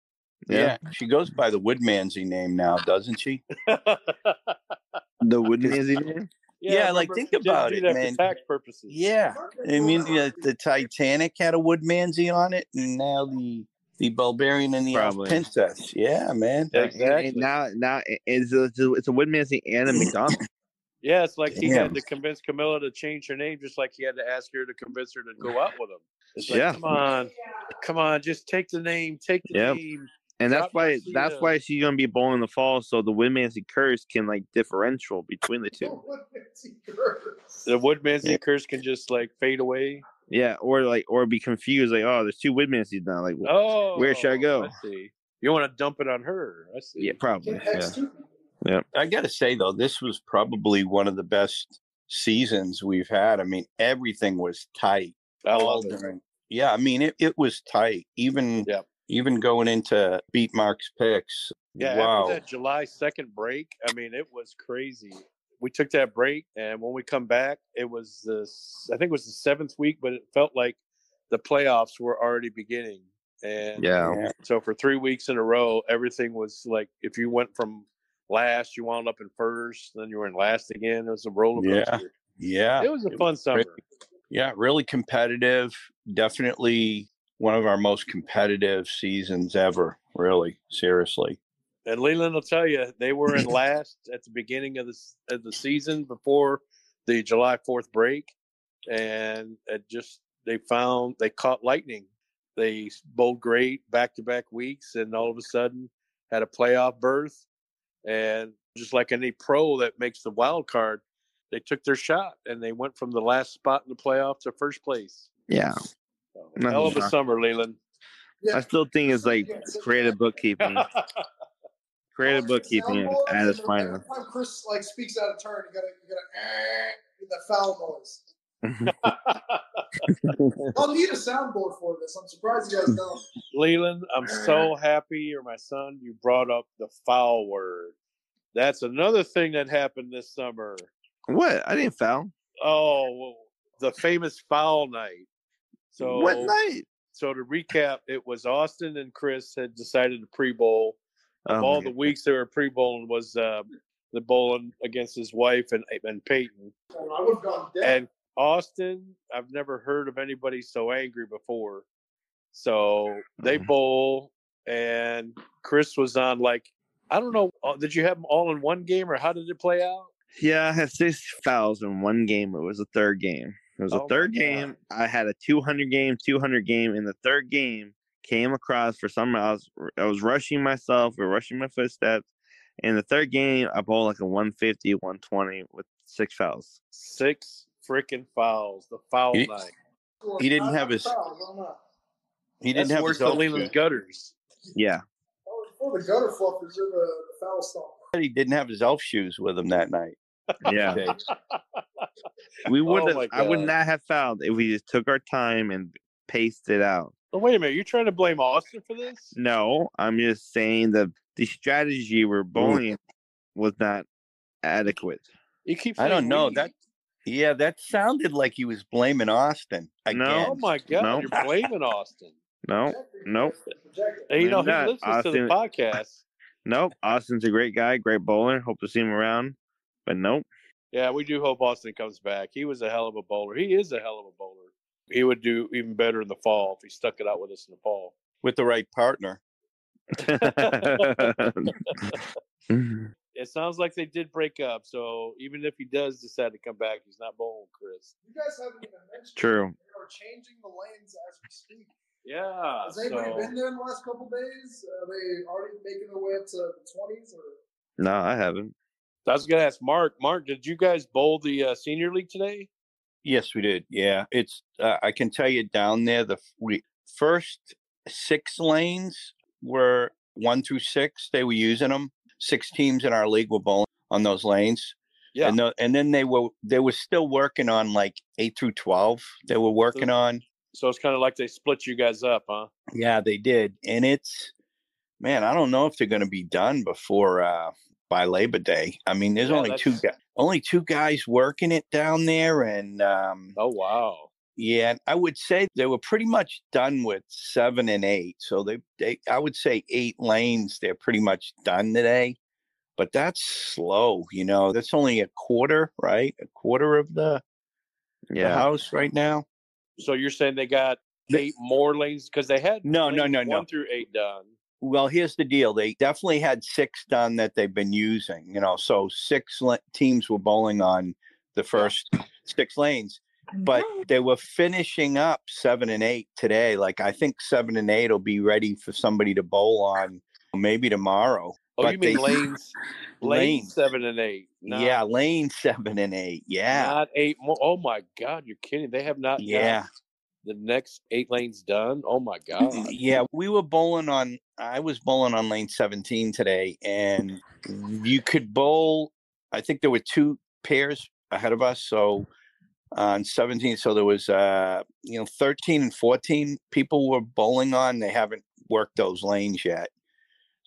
[SPEAKER 3] Yeah. she goes by the Woodmansey name now, doesn't she? *laughs*
[SPEAKER 5] the wooden is in
[SPEAKER 3] Yeah, like, think about it,
[SPEAKER 1] that
[SPEAKER 3] man.
[SPEAKER 1] For tax purposes.
[SPEAKER 3] Yeah, I mean, the, the Titanic had a Woodmansey on it, and now the the Barbarian and the
[SPEAKER 5] Probably.
[SPEAKER 3] Princess. Yeah, man.
[SPEAKER 1] Exactly.
[SPEAKER 5] now, now it's a, it's a, it's Woodmansey and a *coughs* McDonald's.
[SPEAKER 1] Yeah, it's like he
[SPEAKER 3] Damn.
[SPEAKER 1] had to convince Camilla to change her name, just like he had to ask her to convince her to go out with him. It's like,
[SPEAKER 5] Yeah.
[SPEAKER 1] come on, come on, just take the name, take the
[SPEAKER 5] Yep.
[SPEAKER 1] name.
[SPEAKER 5] And that's why that's why she's gonna be bowling in the fall, so the Woodmansey curse can like differential between the two. *laughs*
[SPEAKER 1] The Woodman's
[SPEAKER 3] Yeah.
[SPEAKER 1] curse can just like fade away.
[SPEAKER 5] Yeah, or like or be confused, like oh, there's two Woodmanseys now. Like
[SPEAKER 1] Oh,
[SPEAKER 5] Where should I oh, go?
[SPEAKER 1] I see. You want to dump it on her? I see.
[SPEAKER 5] yeah, probably. Yeah.
[SPEAKER 3] I got to say though, this was probably one of the best seasons we've had. I mean, everything was tight.
[SPEAKER 1] I love it.
[SPEAKER 3] during- Yeah, I mean, it, it was tight. Even
[SPEAKER 1] Yep.
[SPEAKER 3] Even going into beat Mark's picks.
[SPEAKER 1] Yeah,
[SPEAKER 3] wow.
[SPEAKER 1] after that July second break, I mean, it was crazy. We took that break, and when we come back, it was the I think it was the seventh week, but it felt like the playoffs were already beginning. And
[SPEAKER 5] Yeah.
[SPEAKER 3] Yeah.
[SPEAKER 1] so for three weeks in a row, everything was like if you went from last, you wound up in first, then you were in last again. It was a roller
[SPEAKER 3] Yeah.
[SPEAKER 1] coaster.
[SPEAKER 3] Yeah.
[SPEAKER 1] It was a fun summer.
[SPEAKER 3] Yeah, really competitive. Definitely one of our most competitive seasons ever. Really, seriously.
[SPEAKER 1] And Leland will tell you they were in *laughs* last at the beginning of the of the season before the July Fourth break, and it just they found they caught lightning. They bowled great back to back weeks, and all of a sudden had a playoff berth. And just like any pro that makes the wild card, they took their shot and they went from the last spot in the playoff to first place.
[SPEAKER 5] Yeah.
[SPEAKER 1] So,
[SPEAKER 5] Nothing
[SPEAKER 1] hell of a
[SPEAKER 5] wrong.
[SPEAKER 1] summer, Leland.
[SPEAKER 5] I still think it's like creative bookkeeping. *laughs* Creative bookkeeping
[SPEAKER 4] Soundboard,
[SPEAKER 5] at
[SPEAKER 4] and
[SPEAKER 5] its
[SPEAKER 4] then
[SPEAKER 5] finest.
[SPEAKER 4] Every time Chris like speaks out of turn, you gotta you gotta eh, with that foul noise. *laughs* I'll need a soundboard for this. I'm surprised you guys don't. *laughs*
[SPEAKER 1] Leland, I'm so happy, or my son, you brought up the foul word. That's another thing that happened this summer.
[SPEAKER 5] What? I didn't foul.
[SPEAKER 1] Oh, well, the famous foul night. So,
[SPEAKER 5] what night?
[SPEAKER 1] so to recap, it was Austin and Chris had decided to pre-bowl. Of
[SPEAKER 5] Oh
[SPEAKER 1] all
[SPEAKER 5] my
[SPEAKER 1] the weeks they were pre-bowling was uh, the bowling against his wife and and Peyton.
[SPEAKER 4] I would have gone dead.
[SPEAKER 1] And Austin, I've never heard of anybody so angry before. So they
[SPEAKER 5] Mhm.
[SPEAKER 1] bowl, and Chris was on like I don't know. uh, Did you have them all in one game, or how did it play out?
[SPEAKER 5] Yeah, I had six fouls in one game. It was the third game. It was
[SPEAKER 1] Oh
[SPEAKER 5] a
[SPEAKER 1] my
[SPEAKER 5] third
[SPEAKER 1] God.
[SPEAKER 5] game. I had a 200 game, 200 game. In the third game, came across for some. I was I was rushing myself or rushing my footsteps. In the third game, I bowled like a 150, 120 with six fouls.
[SPEAKER 1] Six freaking fouls. The foul
[SPEAKER 3] He-
[SPEAKER 1] night.
[SPEAKER 3] He didn't have his-
[SPEAKER 4] fouls, I don't know.
[SPEAKER 3] He didn't
[SPEAKER 1] That's
[SPEAKER 3] have his
[SPEAKER 1] than
[SPEAKER 3] elf
[SPEAKER 1] Leland's
[SPEAKER 3] shoes.
[SPEAKER 1] gutters.
[SPEAKER 5] Yeah.
[SPEAKER 4] Oh, the gutter fluffers are the, the foul stop.
[SPEAKER 3] He didn't have his elf shoes with him that night.
[SPEAKER 5] Yeah.
[SPEAKER 3] Okay. *laughs*
[SPEAKER 5] We would
[SPEAKER 1] Oh
[SPEAKER 5] have I would not have fouled if we just took our time and paced it out.
[SPEAKER 1] Oh, wait a minute. You're trying to blame Austin for this?
[SPEAKER 5] No, I'm just saying the the strategy we're bullying was not adequate.
[SPEAKER 1] You keep.
[SPEAKER 3] I don't know
[SPEAKER 1] we.
[SPEAKER 3] that. Yeah, that sounded like he was blaming Austin oh again.
[SPEAKER 1] Oh my God!
[SPEAKER 5] No.
[SPEAKER 1] You're blaming Austin.
[SPEAKER 5] No, nope.
[SPEAKER 4] Projecting.
[SPEAKER 1] You know he
[SPEAKER 5] not.
[SPEAKER 1] listens to the podcast. *laughs*
[SPEAKER 5] nope. Austin's a great guy, great bowler. Hope to see him around. But nope.
[SPEAKER 1] Yeah, we do hope Austin comes back. He was a hell of a bowler. He is a hell of a bowler. He would do even better in the fall if he stuck it out with us in the fall.
[SPEAKER 3] with the right partner. *laughs* *laughs*
[SPEAKER 1] It sounds like they did break up, so even if he does decide to come back, he's not bowling Chris.
[SPEAKER 4] You guys haven't even mentioned
[SPEAKER 5] True.
[SPEAKER 4] They are changing the lanes as we speak.
[SPEAKER 1] Yeah.
[SPEAKER 4] Has anybody
[SPEAKER 1] so-
[SPEAKER 4] been there in the last couple days? Are they already making their way up to the twenties or?
[SPEAKER 5] no, I haven't.
[SPEAKER 1] I was gonna ask Mark. Mark, did you guys bowl the uh, senior league today?
[SPEAKER 3] Yes, we did. Yeah, it's. Uh, I can tell you down there, the we, first six lanes were one through six. They were using them. Six teams in our league were bowling on those lanes.
[SPEAKER 1] Yeah.
[SPEAKER 3] and, the, and then they were they were still working on like eight through twelve. They were working on.
[SPEAKER 1] So it's kind of like they split you guys up, huh?
[SPEAKER 3] Yeah, they did, and it's man. I don't know if they're going to be done before uh by Labor Day. I mean, there's
[SPEAKER 1] Yeah,
[SPEAKER 3] only two guys, only two guys working it down there, and um
[SPEAKER 1] Oh wow.
[SPEAKER 3] Yeah, I would say they were pretty much done with seven and eight. So they, they I would say eight lanes, they're pretty much done today. But that's slow, you know. That's only a quarter, right? A quarter of the, the
[SPEAKER 5] Yeah.
[SPEAKER 3] house right now.
[SPEAKER 1] So you're saying they got eight more lanes because they had
[SPEAKER 3] No, no,
[SPEAKER 1] lanes
[SPEAKER 3] no,
[SPEAKER 1] one
[SPEAKER 3] no.
[SPEAKER 1] through eight done.
[SPEAKER 3] Well, here's the deal. They definitely had six done that they've been using, you know. So six la- teams were bowling on the first six lanes. but they were finishing up seven and eight today. Like I think seven and eight will be ready for somebody to bowl on maybe tomorrow.
[SPEAKER 1] Oh,
[SPEAKER 3] But
[SPEAKER 1] you mean
[SPEAKER 3] they- *laughs*
[SPEAKER 1] lanes? Lane
[SPEAKER 3] Lanes.
[SPEAKER 1] seven and eight. not-
[SPEAKER 3] yeah, lane *laughs* seven and eight. Yeah,
[SPEAKER 1] Not eight more. Oh my God, you're kidding. They have not
[SPEAKER 3] yeah,
[SPEAKER 1] the next eight lanes done. Oh my God.
[SPEAKER 3] yeah. We were bowling on. I was bowling on lane seventeen today, and you could bowl. I think there were two pairs ahead of us. So on 17 so there was uh you know 13 and 14 people were bowling on they haven't worked those lanes yet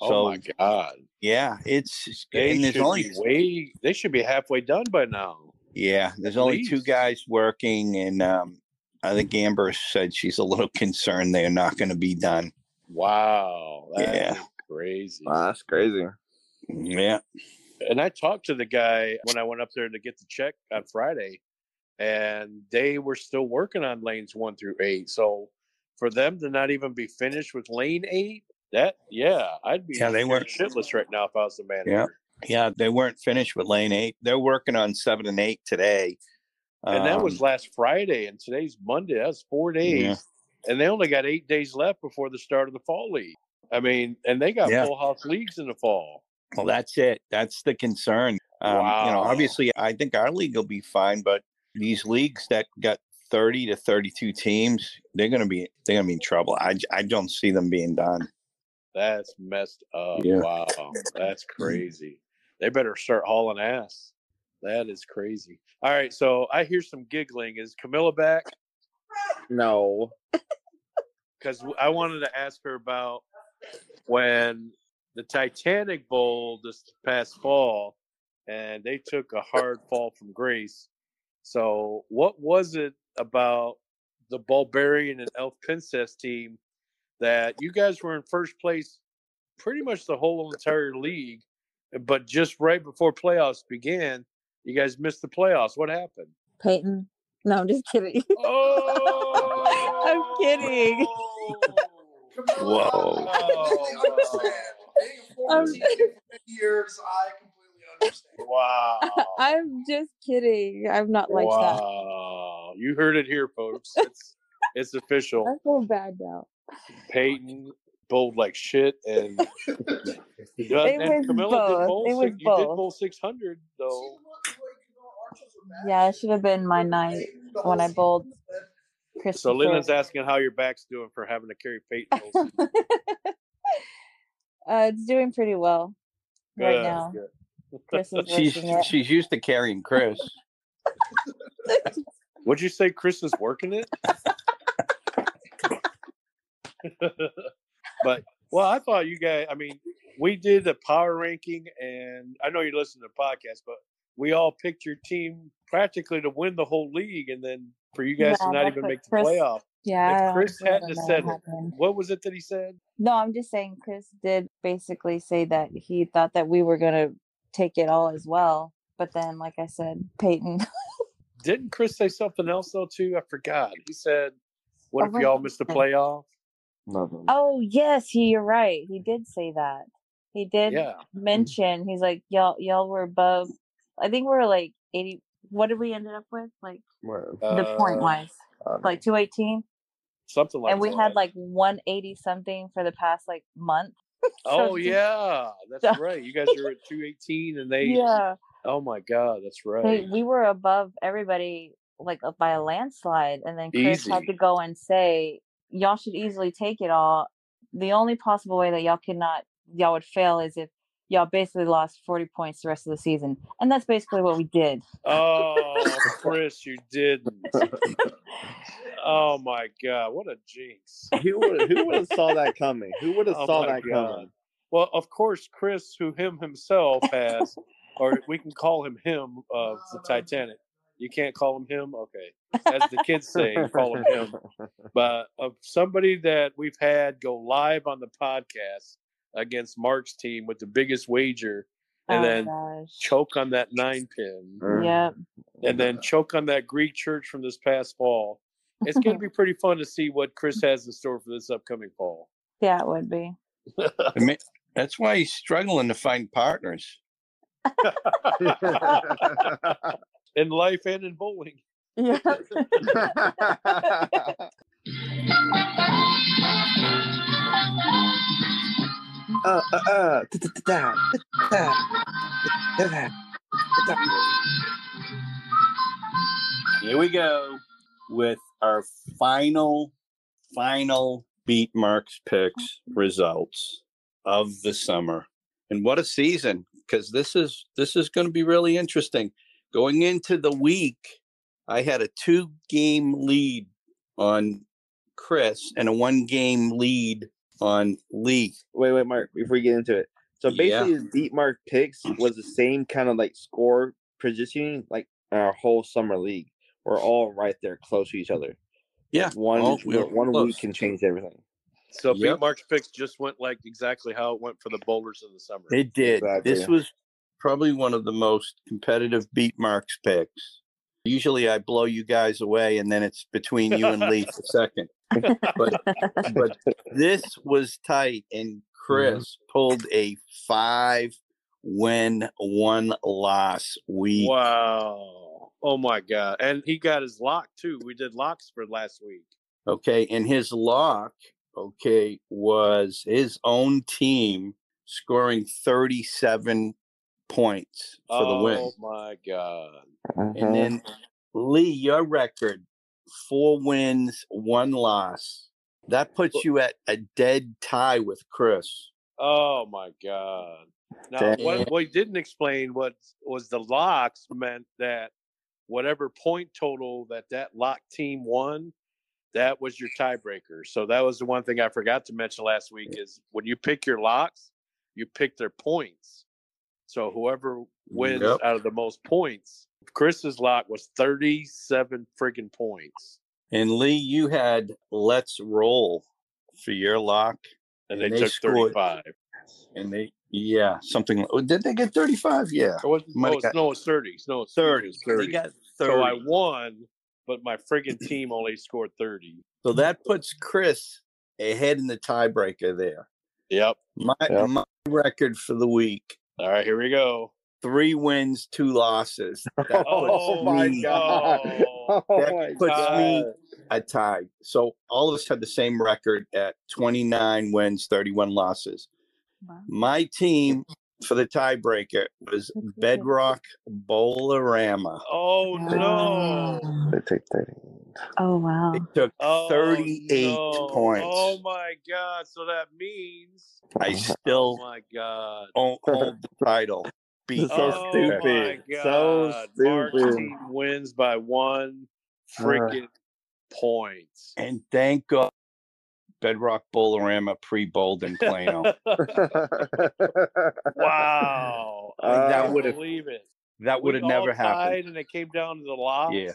[SPEAKER 1] Oh my God.
[SPEAKER 3] yeah it's
[SPEAKER 1] They
[SPEAKER 3] and there's only
[SPEAKER 1] way. They should be halfway done by now.
[SPEAKER 3] yeah there's only two guys working and um i think amber said she's a little concerned they're not going to be done
[SPEAKER 1] Wow. That
[SPEAKER 3] Yeah.
[SPEAKER 1] crazy.
[SPEAKER 5] Wow, that's crazy.
[SPEAKER 3] yeah
[SPEAKER 1] And I talked to the guy when I went up there to get the check on Friday, and they were still working on lanes one through eight. So for them to not even be finished with lane eight, that yeah, I'd be
[SPEAKER 3] Yeah, they weren't-
[SPEAKER 1] shitless right now if I was the manager.
[SPEAKER 3] Yeah. yeah they weren't finished with lane eight they're working on seven and eight today
[SPEAKER 1] And that was
[SPEAKER 3] Um,
[SPEAKER 1] last Friday, and today's Monday. That's four days, and they only got eight days left before the start of the fall league. I mean, and they got
[SPEAKER 3] Yeah.
[SPEAKER 1] full house leagues in the fall.
[SPEAKER 3] Well, that's it. That's the concern. Um, You know, obviously, I think our league will be fine, but these leagues that got 30 to 32 teams, they're going to be they're going to be in trouble. I I don't see them being done.
[SPEAKER 1] That's messed up.
[SPEAKER 3] Yeah.
[SPEAKER 1] Wow, that's crazy. They better start hauling ass. That is crazy. All right, so I hear some giggling. Is Camilla back?
[SPEAKER 5] No.
[SPEAKER 1] Because I wanted to ask her about when the Titanic Bowl this past fall, and they took a hard fall from grace. So, what was it about the Bulgarian and Elf Princess team that you guys were in first place pretty much the whole entire league, but just right before playoffs began, you guys missed the playoffs. What happened?
[SPEAKER 6] Peyton. No, I'm just kidding.
[SPEAKER 1] Oh, *laughs*
[SPEAKER 6] I'm kidding.
[SPEAKER 4] Camilla,
[SPEAKER 3] Whoa.
[SPEAKER 4] I completely understand. Being a former
[SPEAKER 6] Um,
[SPEAKER 4] teammate for many years, I completely understand.
[SPEAKER 1] Wow. *laughs*
[SPEAKER 6] I'm just kidding. I'm not like that.
[SPEAKER 1] wow. You heard it here, folks. It's it's official.
[SPEAKER 6] I feel bad now.
[SPEAKER 1] Peyton bowled like shit and, *laughs* Yeah,
[SPEAKER 6] It
[SPEAKER 1] and
[SPEAKER 6] was
[SPEAKER 1] Camilla did
[SPEAKER 6] both.
[SPEAKER 1] bowl six, you did
[SPEAKER 6] both.
[SPEAKER 1] bowl six hundred though.
[SPEAKER 4] what the way Camilla
[SPEAKER 6] Yeah, it should have been my night when I bowled Chris.
[SPEAKER 1] So Leland's asking how your back's doing for having to carry Peyton. *laughs* Wilson.
[SPEAKER 6] uh, it's doing pretty well right now.
[SPEAKER 1] good.
[SPEAKER 6] Chris is *laughs*
[SPEAKER 3] She's
[SPEAKER 6] working it.
[SPEAKER 3] she's used to carrying Chris. *laughs*
[SPEAKER 1] Would you say Chris is working it? but well, I thought you guys. I mean, we did a power ranking, and I know you listen to the podcast, but we all picked your team practically to win the whole league, and then for you guys
[SPEAKER 6] Yeah,
[SPEAKER 1] to not even make the
[SPEAKER 6] Chris-
[SPEAKER 1] playoff.
[SPEAKER 6] Yeah.
[SPEAKER 1] If Chris hadn't
[SPEAKER 6] don't
[SPEAKER 1] have said
[SPEAKER 6] what
[SPEAKER 1] it,
[SPEAKER 6] happened.
[SPEAKER 1] what was it that he said?
[SPEAKER 6] No, I'm just saying Chris did basically say that he thought that we were gonna take it all as well. But then, like I said, Peyton. *laughs*
[SPEAKER 1] Didn't Chris say something else though too? I forgot. He said, "What
[SPEAKER 6] Oh,
[SPEAKER 1] if
[SPEAKER 6] what
[SPEAKER 1] y'all
[SPEAKER 6] did
[SPEAKER 1] missed the playoff?"
[SPEAKER 2] Nothing.
[SPEAKER 6] oh yes, he, you're right. He did say that. He did
[SPEAKER 1] Yeah. Mm.
[SPEAKER 6] mention. He's like, y'all, y'all were above. I think we are like eighty. What did we ended up with? Like
[SPEAKER 2] Well,
[SPEAKER 6] the point
[SPEAKER 1] Uh,
[SPEAKER 6] wise,
[SPEAKER 2] I
[SPEAKER 6] like two eighteen,
[SPEAKER 1] something like
[SPEAKER 6] and we
[SPEAKER 1] that.
[SPEAKER 6] had like one eighty something for the past like month. *laughs*
[SPEAKER 1] Oh yeah, that's
[SPEAKER 6] So-
[SPEAKER 1] right. You guys *laughs* are at two eighteen, and they.
[SPEAKER 6] Yeah.
[SPEAKER 1] Oh my God, that's
[SPEAKER 6] Hey,
[SPEAKER 1] right.
[SPEAKER 6] we were above everybody like by a landslide, and then Chris had to go and say, "Y'all should easily take it all." The only possible way that y'all could not, y'all would fail is if y'all basically lost forty points the rest of the season, and that's basically what we did.
[SPEAKER 1] Oh, *laughs* Chris, you didn't. *laughs* Oh my God, what a jinx.
[SPEAKER 2] who would who would have saw that coming? Who would have
[SPEAKER 1] Oh
[SPEAKER 2] saw that
[SPEAKER 1] God.
[SPEAKER 2] coming?
[SPEAKER 1] Well, of course, Chris, who him himself *laughs* has, or we can call him him of the Titanic. You can't call him him, okay? As the kids say, call him him. But of somebody that we've had go live on the podcast against Mark's team with the biggest wager, and
[SPEAKER 6] oh
[SPEAKER 1] then
[SPEAKER 6] gosh.
[SPEAKER 1] choke on that nine pin.
[SPEAKER 2] Mm.
[SPEAKER 6] Yep.
[SPEAKER 1] and then choke on that Greek church from this past fall. It's going to be *laughs* pretty fun to see what Chris has in store for this upcoming fall.
[SPEAKER 6] Yeah, it would be.
[SPEAKER 3] I mean, that's why he's struggling to find partners. *laughs*
[SPEAKER 1] in life and in bowling.
[SPEAKER 6] Yeah. *laughs*
[SPEAKER 2] uh, uh, uh, da, da, da.
[SPEAKER 3] Here we go with our final, final beat marks picks results of the summer. And what a season! Because this is this is going to be really interesting. Going into the week, I had a two game lead on Chris and a one game lead on Lee.
[SPEAKER 2] Wait, wait, Mark. Before we get into it, so
[SPEAKER 3] Yeah.
[SPEAKER 2] basically, his beat mark picks was the same kind of like score positioning, like our whole summer league. We're all right there, close to each other.
[SPEAKER 3] Yeah,
[SPEAKER 2] Like, one
[SPEAKER 3] all- we're
[SPEAKER 2] one
[SPEAKER 3] close.
[SPEAKER 2] week can change everything.
[SPEAKER 1] So
[SPEAKER 3] Yep.
[SPEAKER 1] beat Mark's picks just went like exactly how it went for the bowlers in the summer.
[SPEAKER 3] It did. This was probably one of the most competitive beat marks picks. Usually I blow you guys away and then it's between you and Lee for second. But but this was tight and Chris pulled a five win, one loss week.
[SPEAKER 1] Wow. Oh my God. And he got his lock too. We did locks for last week.
[SPEAKER 3] Okay. And his lock, okay, was his own team scoring 37 points for the win.
[SPEAKER 1] oh my God.
[SPEAKER 2] Uh-huh.
[SPEAKER 3] And then Lee, your record, four wins, one loss. That puts you at a dead tie with Chris.
[SPEAKER 1] Oh my God. Now, what we didn't explain what was the locks meant that whatever point total that that lock team won, that was your tiebreaker. So that was the one thing I forgot to mention last week is when you pick your locks, you pick their points. So whoever wins
[SPEAKER 3] Yep.
[SPEAKER 1] out of the most points, Chris's lock was 37 friggin' points.
[SPEAKER 3] And Lee, you had Let's Roll for your lock.
[SPEAKER 1] And,
[SPEAKER 3] And
[SPEAKER 1] they,
[SPEAKER 3] they
[SPEAKER 1] took
[SPEAKER 3] scored-
[SPEAKER 1] 35.
[SPEAKER 3] And they, yeah, something. oh, Did they get 35? Yeah.
[SPEAKER 1] Or was, no, it's,
[SPEAKER 3] got
[SPEAKER 1] no, it's 30. No, it's
[SPEAKER 3] 30.
[SPEAKER 1] It's
[SPEAKER 3] They
[SPEAKER 1] 30.
[SPEAKER 3] got 30.
[SPEAKER 1] So I won, but my friggin' team only scored 30.
[SPEAKER 3] So that puts Chris ahead in the tiebreaker there.
[SPEAKER 1] Yep.
[SPEAKER 3] My,
[SPEAKER 2] Yep.
[SPEAKER 3] my record for the week
[SPEAKER 1] All right, here we go.
[SPEAKER 3] Three wins, two losses. That *laughs*
[SPEAKER 2] Oh my
[SPEAKER 3] me
[SPEAKER 2] god!
[SPEAKER 1] Oh. *laughs*
[SPEAKER 2] Oh
[SPEAKER 3] That
[SPEAKER 2] my
[SPEAKER 3] puts me a tie. So all of us had the same record at 29 wins, 31 losses.
[SPEAKER 6] Wow.
[SPEAKER 3] My team for the tiebreaker was Bedrock Bowlerama.
[SPEAKER 1] Oh no!
[SPEAKER 5] They take thirty.
[SPEAKER 6] oh wow.
[SPEAKER 3] It took
[SPEAKER 1] Oh,
[SPEAKER 3] 38
[SPEAKER 1] no.
[SPEAKER 3] points.
[SPEAKER 1] Oh my god! So that means
[SPEAKER 3] I *laughs* still oh
[SPEAKER 1] my god!
[SPEAKER 3] o- hold the title. Beat
[SPEAKER 5] so
[SPEAKER 1] oh
[SPEAKER 5] stupid.
[SPEAKER 1] my
[SPEAKER 5] So
[SPEAKER 1] god! Mark's
[SPEAKER 5] stupid.
[SPEAKER 1] team wins by one freaking point.
[SPEAKER 3] And thank God Bedrock Bowlerama pre bowled in Plano. *laughs*
[SPEAKER 1] Wow! I
[SPEAKER 5] Uh,
[SPEAKER 3] that
[SPEAKER 1] can't
[SPEAKER 3] would've-
[SPEAKER 1] believe it.
[SPEAKER 3] that would have never
[SPEAKER 1] all
[SPEAKER 3] happened.
[SPEAKER 1] And it came down to the locks.
[SPEAKER 3] Yeah.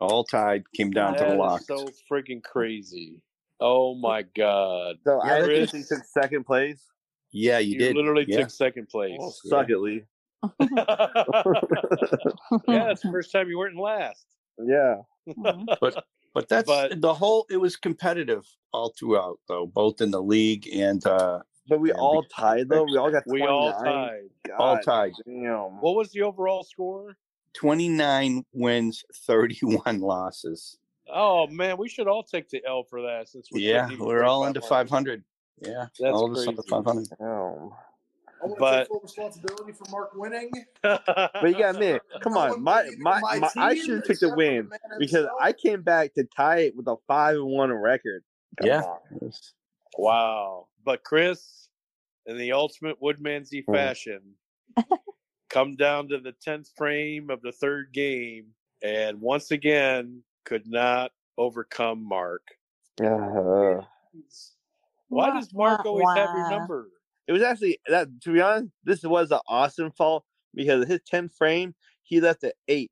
[SPEAKER 3] All tied, came down to the
[SPEAKER 1] is
[SPEAKER 3] locks.
[SPEAKER 1] so freaking crazy. Oh my god!
[SPEAKER 5] so
[SPEAKER 3] Yeah,
[SPEAKER 5] I
[SPEAKER 1] Chris-
[SPEAKER 5] actually took second place.
[SPEAKER 3] yeah, you,
[SPEAKER 1] You,
[SPEAKER 3] did.
[SPEAKER 1] literally
[SPEAKER 3] yeah.
[SPEAKER 1] took second place.
[SPEAKER 5] Oh, suck it, Lee. *laughs*
[SPEAKER 1] yeah, it's the *laughs* first time you weren't in last.
[SPEAKER 5] Yeah. *laughs*
[SPEAKER 3] But but that's
[SPEAKER 1] But-
[SPEAKER 3] the whole. It was competitive all throughout, though, both in the league and uh,
[SPEAKER 5] But we
[SPEAKER 3] Yeah,
[SPEAKER 5] all
[SPEAKER 3] we-
[SPEAKER 5] tied though. We all got
[SPEAKER 1] We all tied.
[SPEAKER 3] all tied.
[SPEAKER 5] Damn.
[SPEAKER 1] What was the overall score?
[SPEAKER 3] Twenty nine wins, thirty one losses.
[SPEAKER 1] Oh man, we should all take the L for that since we
[SPEAKER 3] Yeah, we're all under
[SPEAKER 1] 500.
[SPEAKER 3] Yeah,
[SPEAKER 1] That's
[SPEAKER 3] all of under
[SPEAKER 1] crazy.
[SPEAKER 3] five hundred.
[SPEAKER 5] Damn.
[SPEAKER 4] I want to
[SPEAKER 1] But-
[SPEAKER 4] take full responsibility for Mark winning. *laughs*
[SPEAKER 5] But you got me. *laughs* come on,
[SPEAKER 4] one
[SPEAKER 5] my my, my I should have took the win because
[SPEAKER 4] himself.
[SPEAKER 5] I came back to tie it with a five and one record. Come
[SPEAKER 3] Yeah.
[SPEAKER 5] on.
[SPEAKER 1] wow. But Chris, in the ultimate Woodmansey
[SPEAKER 5] Hmm.
[SPEAKER 1] fashion, come down to the tenth frame of the third game, and once again could not overcome Mark.
[SPEAKER 5] Uh,
[SPEAKER 1] Why does Mark always have your
[SPEAKER 6] wah.
[SPEAKER 1] number?
[SPEAKER 5] It was actually that. To be honest, this was an awesome fall because his 10th frame he left at eight.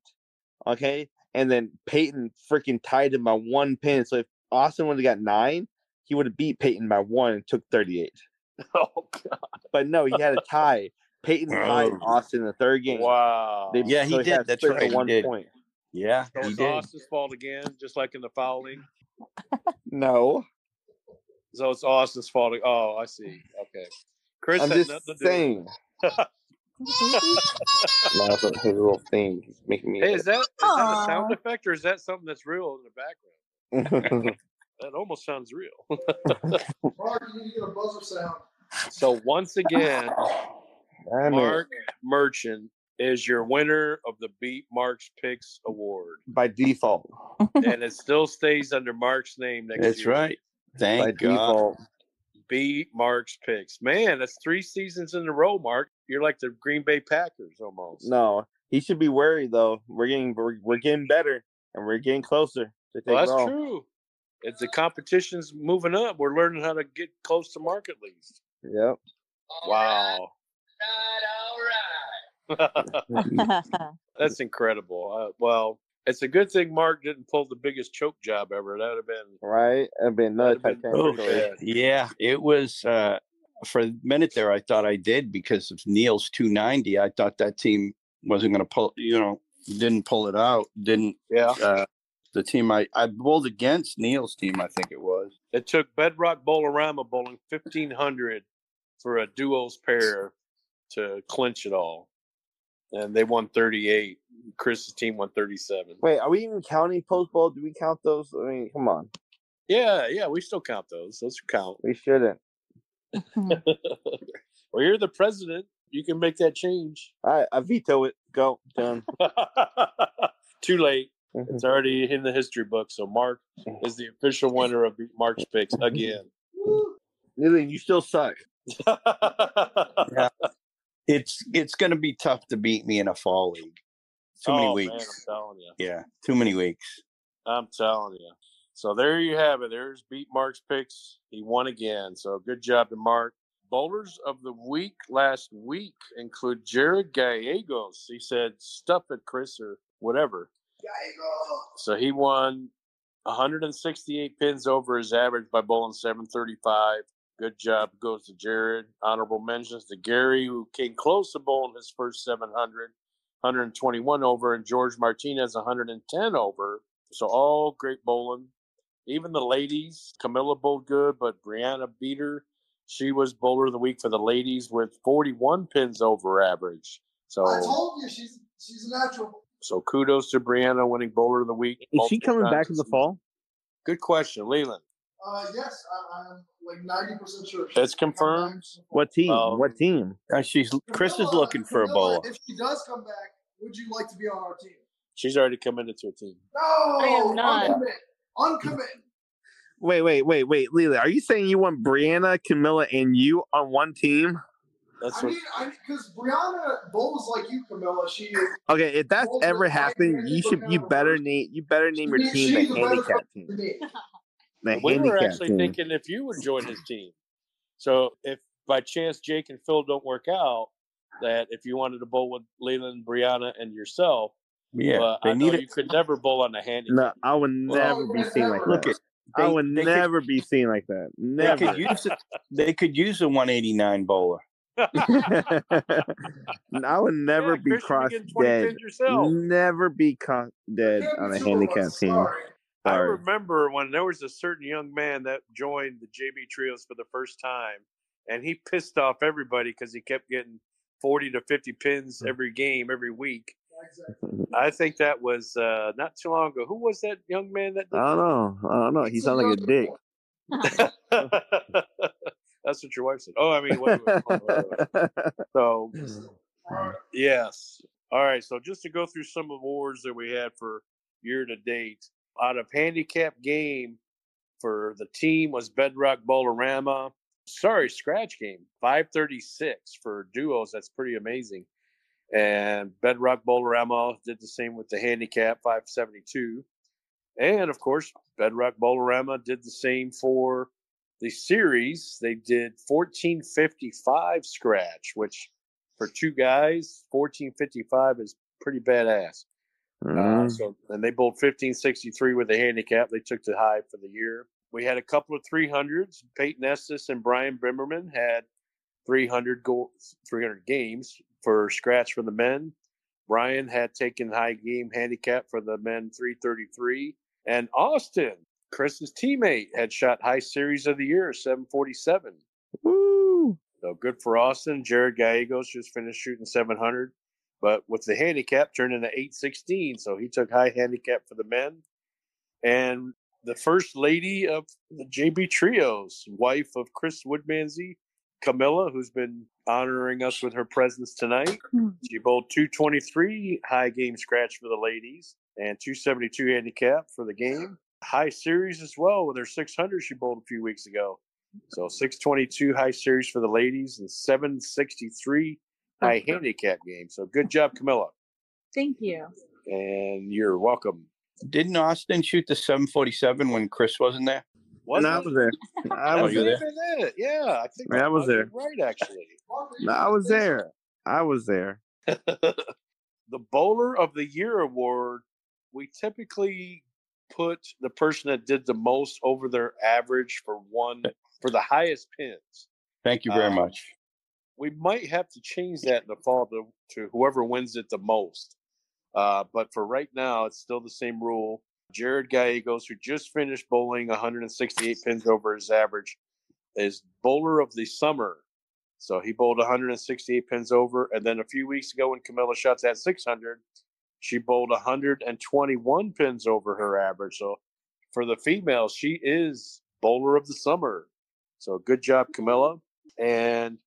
[SPEAKER 5] Okay, and then Peyton freaking tied him by one pin. So if Austin would have got nine, he would have beat Peyton by one and took 38. *laughs*
[SPEAKER 1] Oh God!
[SPEAKER 5] But no, he had a tie. Peyton tied
[SPEAKER 3] Oh.
[SPEAKER 5] Austin in the third game.
[SPEAKER 1] Wow.
[SPEAKER 5] They-
[SPEAKER 3] Yeah, he
[SPEAKER 5] so
[SPEAKER 3] did. That's
[SPEAKER 5] split to
[SPEAKER 3] right, he
[SPEAKER 5] One
[SPEAKER 3] did.
[SPEAKER 5] point.
[SPEAKER 3] Yeah,
[SPEAKER 1] So
[SPEAKER 3] he
[SPEAKER 1] it's
[SPEAKER 3] did.
[SPEAKER 1] Austin's fault again, just like in the fouling.
[SPEAKER 5] No,
[SPEAKER 1] So it's Austin's fault. Oh, I see. Okay. Chris
[SPEAKER 5] I'm just
[SPEAKER 1] nothing to
[SPEAKER 5] saying. No, that's not his little thing. He's making me.
[SPEAKER 1] Hey, is that is that a sound effect or is that something that's real in the background? *laughs* That almost sounds real.
[SPEAKER 4] Mark, you need to get a buzzer sound.
[SPEAKER 1] so once again,
[SPEAKER 5] Damn it.
[SPEAKER 1] Mark Merchant is your winner of the Beat Mark's Picks award,
[SPEAKER 5] by default.
[SPEAKER 1] and it still stays under Mark's name next
[SPEAKER 3] That's
[SPEAKER 1] year.
[SPEAKER 3] right.
[SPEAKER 5] By
[SPEAKER 3] Thank God.
[SPEAKER 5] default.
[SPEAKER 1] Beat Mark's Picks. Man, that's three seasons in a row, Mark. You're like the Green Bay Packers almost.
[SPEAKER 5] No, he should be worried though. We're getting we're, we're getting better and we're getting closer to take
[SPEAKER 1] Well, that's
[SPEAKER 5] it
[SPEAKER 1] true. If the competition's moving up, we're learning how to get close to mark at least.
[SPEAKER 5] Yep.
[SPEAKER 1] Wow. *laughs* *laughs* *laughs* That's incredible. Uh, well, it's a good thing Mark didn't pull the biggest choke job ever. That would have been.
[SPEAKER 5] Right. I've been another
[SPEAKER 1] That'd have been
[SPEAKER 5] Titanic
[SPEAKER 1] pretty
[SPEAKER 3] Yeah, it was uh for a minute there I thought I did because of Neil's 290. I thought that team wasn't going to pull, you know, didn't pull it out. Didn't
[SPEAKER 1] Yeah.
[SPEAKER 3] uh the team I I bowled against Neil's team, I think it was.
[SPEAKER 1] It took Bedrock Bowlerama bowling 1500 for a duos pair to clinch it all. And they won 38. Chris's team won 37.
[SPEAKER 5] Wait, are we even counting post bowl? Do we count those? I mean, come on.
[SPEAKER 1] Yeah, yeah, we still count those. Those count.
[SPEAKER 5] We shouldn't. *laughs* *laughs*
[SPEAKER 1] well, you're the president. You can make that change.
[SPEAKER 5] All right, I veto it. Go. Done. *laughs*
[SPEAKER 1] Too late. Mm-hmm. It's already in the history book. So Mark is the official winner of Mark's picks again.
[SPEAKER 5] Lily, you still suck. yeah.
[SPEAKER 3] It's it's going to be tough to beat me in a fall league. Too many
[SPEAKER 1] Oh, man,
[SPEAKER 3] weeks.
[SPEAKER 1] I'm telling you.
[SPEAKER 3] Yeah, too many weeks.
[SPEAKER 1] I'm telling you. So there you have it. There's beat Mark's picks. He won again. So good job to Mark. Bowlers of the week last week include Jared Gallegos. He said stuff it, Chris, or whatever. So he won 168 pins over his average by bowling 735. Good job goes to Jared. Honorable mentions to Gary, who came close to bowling his first 700, 121 over, and George Martinez 110 over. So all great bowling. Even the ladies, Camilla bowled good, but Brianna beat her. She was bowler of the week for the ladies with 41 pins over average. So
[SPEAKER 4] I told you she's she's a natural.
[SPEAKER 1] so kudos to Brianna winning bowler of the week.
[SPEAKER 5] Is she coming
[SPEAKER 1] times
[SPEAKER 5] back in the fall?
[SPEAKER 1] Good question, Leland.
[SPEAKER 4] Uh, yes, I, I'm like ninety percent sure.
[SPEAKER 1] It's confirmed?
[SPEAKER 2] What team?
[SPEAKER 1] Um,
[SPEAKER 2] what team?
[SPEAKER 3] Uh, she's Chris is looking for a
[SPEAKER 4] Camilla,
[SPEAKER 3] bowler.
[SPEAKER 4] If she does come back, would you like to be on our team?
[SPEAKER 1] She's already committed to a team.
[SPEAKER 4] No,
[SPEAKER 7] I am not.
[SPEAKER 4] Uncommit. Uncommit.
[SPEAKER 2] Wait, wait, wait, wait, Lila. Are you saying you want Brianna, Camilla, and you on one team?
[SPEAKER 1] That's what
[SPEAKER 4] I
[SPEAKER 1] what.
[SPEAKER 4] mean, because Brianna bowls like you, Camilla. She is,
[SPEAKER 2] Okay, if that's ever happened, you should you better name you better name your team the
[SPEAKER 4] a
[SPEAKER 2] handicap team.
[SPEAKER 4] Than me.
[SPEAKER 2] The
[SPEAKER 1] we were actually
[SPEAKER 2] team.
[SPEAKER 1] thinking if you would join his team. So if by chance Jake and Phil don't work out, that if you wanted to bowl with Leland, Brianna, and yourself,
[SPEAKER 3] Yeah,
[SPEAKER 1] but
[SPEAKER 3] they
[SPEAKER 1] I know
[SPEAKER 3] need
[SPEAKER 1] you could never bowl on the handicap.
[SPEAKER 2] No, I would never be seen like.
[SPEAKER 3] Look
[SPEAKER 2] that.
[SPEAKER 3] at
[SPEAKER 2] I
[SPEAKER 3] they-
[SPEAKER 2] would
[SPEAKER 3] they could-
[SPEAKER 2] never be seen like that.
[SPEAKER 3] They could use it. They could use a 189 bowler. *laughs*
[SPEAKER 2] I would never
[SPEAKER 1] Yeah,
[SPEAKER 2] be
[SPEAKER 1] Chris,
[SPEAKER 2] crossed dead.
[SPEAKER 1] yourself.
[SPEAKER 2] Never be caught dead on a handicap team.
[SPEAKER 4] sorry.
[SPEAKER 1] I remember when there was a certain young man that joined the JB Trios for the first time, and he pissed off everybody because he kept getting 40 to 50 pins every game, every week. I think that was uh, not too long ago. Who was that young man that
[SPEAKER 2] I don't know. I don't know. He
[SPEAKER 4] It's
[SPEAKER 2] sounds like a dick. *laughs*
[SPEAKER 1] That's what your wife said. Oh, I mean, wait, wait, wait, wait, wait. so yes. All right. So just to go through some of awards that we had for year to date, out of handicap game for the team was Bedrock Bowlerama. Sorry, scratch game 536 for duos. That's pretty amazing. And Bedrock Bowlerama did the same with the handicap 572. And of course, Bedrock Bowlerama did the same for the series. They did 1455 scratch, which for two guys, 1455 is pretty badass. Uh,
[SPEAKER 2] Mm.
[SPEAKER 1] so, and they bowled 1563 with a handicap. They took the high for the year. We had a couple of 300s. Peyton Estes and Brian Bimmerman had 300 go 300 games for scratch for the men. Brian had taken high game handicap for the men 333. And Austin, Chris's teammate, had shot high series of the year 747.
[SPEAKER 2] Woo!
[SPEAKER 1] So good for Austin. Jared Gallegos just finished shooting 700, but with the handicap turned into 816. So he took high handicap for the men. And the first lady of the JB Trios, wife of Chris Woodmansey, Camilla, who's been honoring us with her presence tonight. Hmm. She bowled 223 high game scratch for the ladies and 272 handicap for the game. High series as well with her 600 she bowled a few weeks ago. So 622 high series for the ladies and 763 high handicap game. So good job, Camilla.
[SPEAKER 7] Thank you.
[SPEAKER 1] And you're welcome.
[SPEAKER 3] Didn't Austin shoot the 747 when Chris wasn't there?
[SPEAKER 1] Was
[SPEAKER 2] No, I was there. I
[SPEAKER 3] Oh,
[SPEAKER 2] was there.
[SPEAKER 3] there?
[SPEAKER 1] It? Yeah, I think
[SPEAKER 2] Yeah, I was there.
[SPEAKER 1] Right, actually.
[SPEAKER 2] No, I was there. I was there. *laughs*
[SPEAKER 1] the Bowler of the Year award, we typically put the person that did the most over their average for one for the highest pins.
[SPEAKER 3] Thank you very
[SPEAKER 1] Um,
[SPEAKER 3] much.
[SPEAKER 1] We might have to change that in the fall to, to whoever wins it the most. Uh, but for right now, it's still the same rule. Jared Gallegos, who just finished bowling 168 pins over his average, is bowler of the summer. So he bowled 168 pins over. And then a few weeks ago, when Camilla shot at 600, she bowled 121 pins over her average. So for the females, she is bowler of the summer. So good job, Camilla. And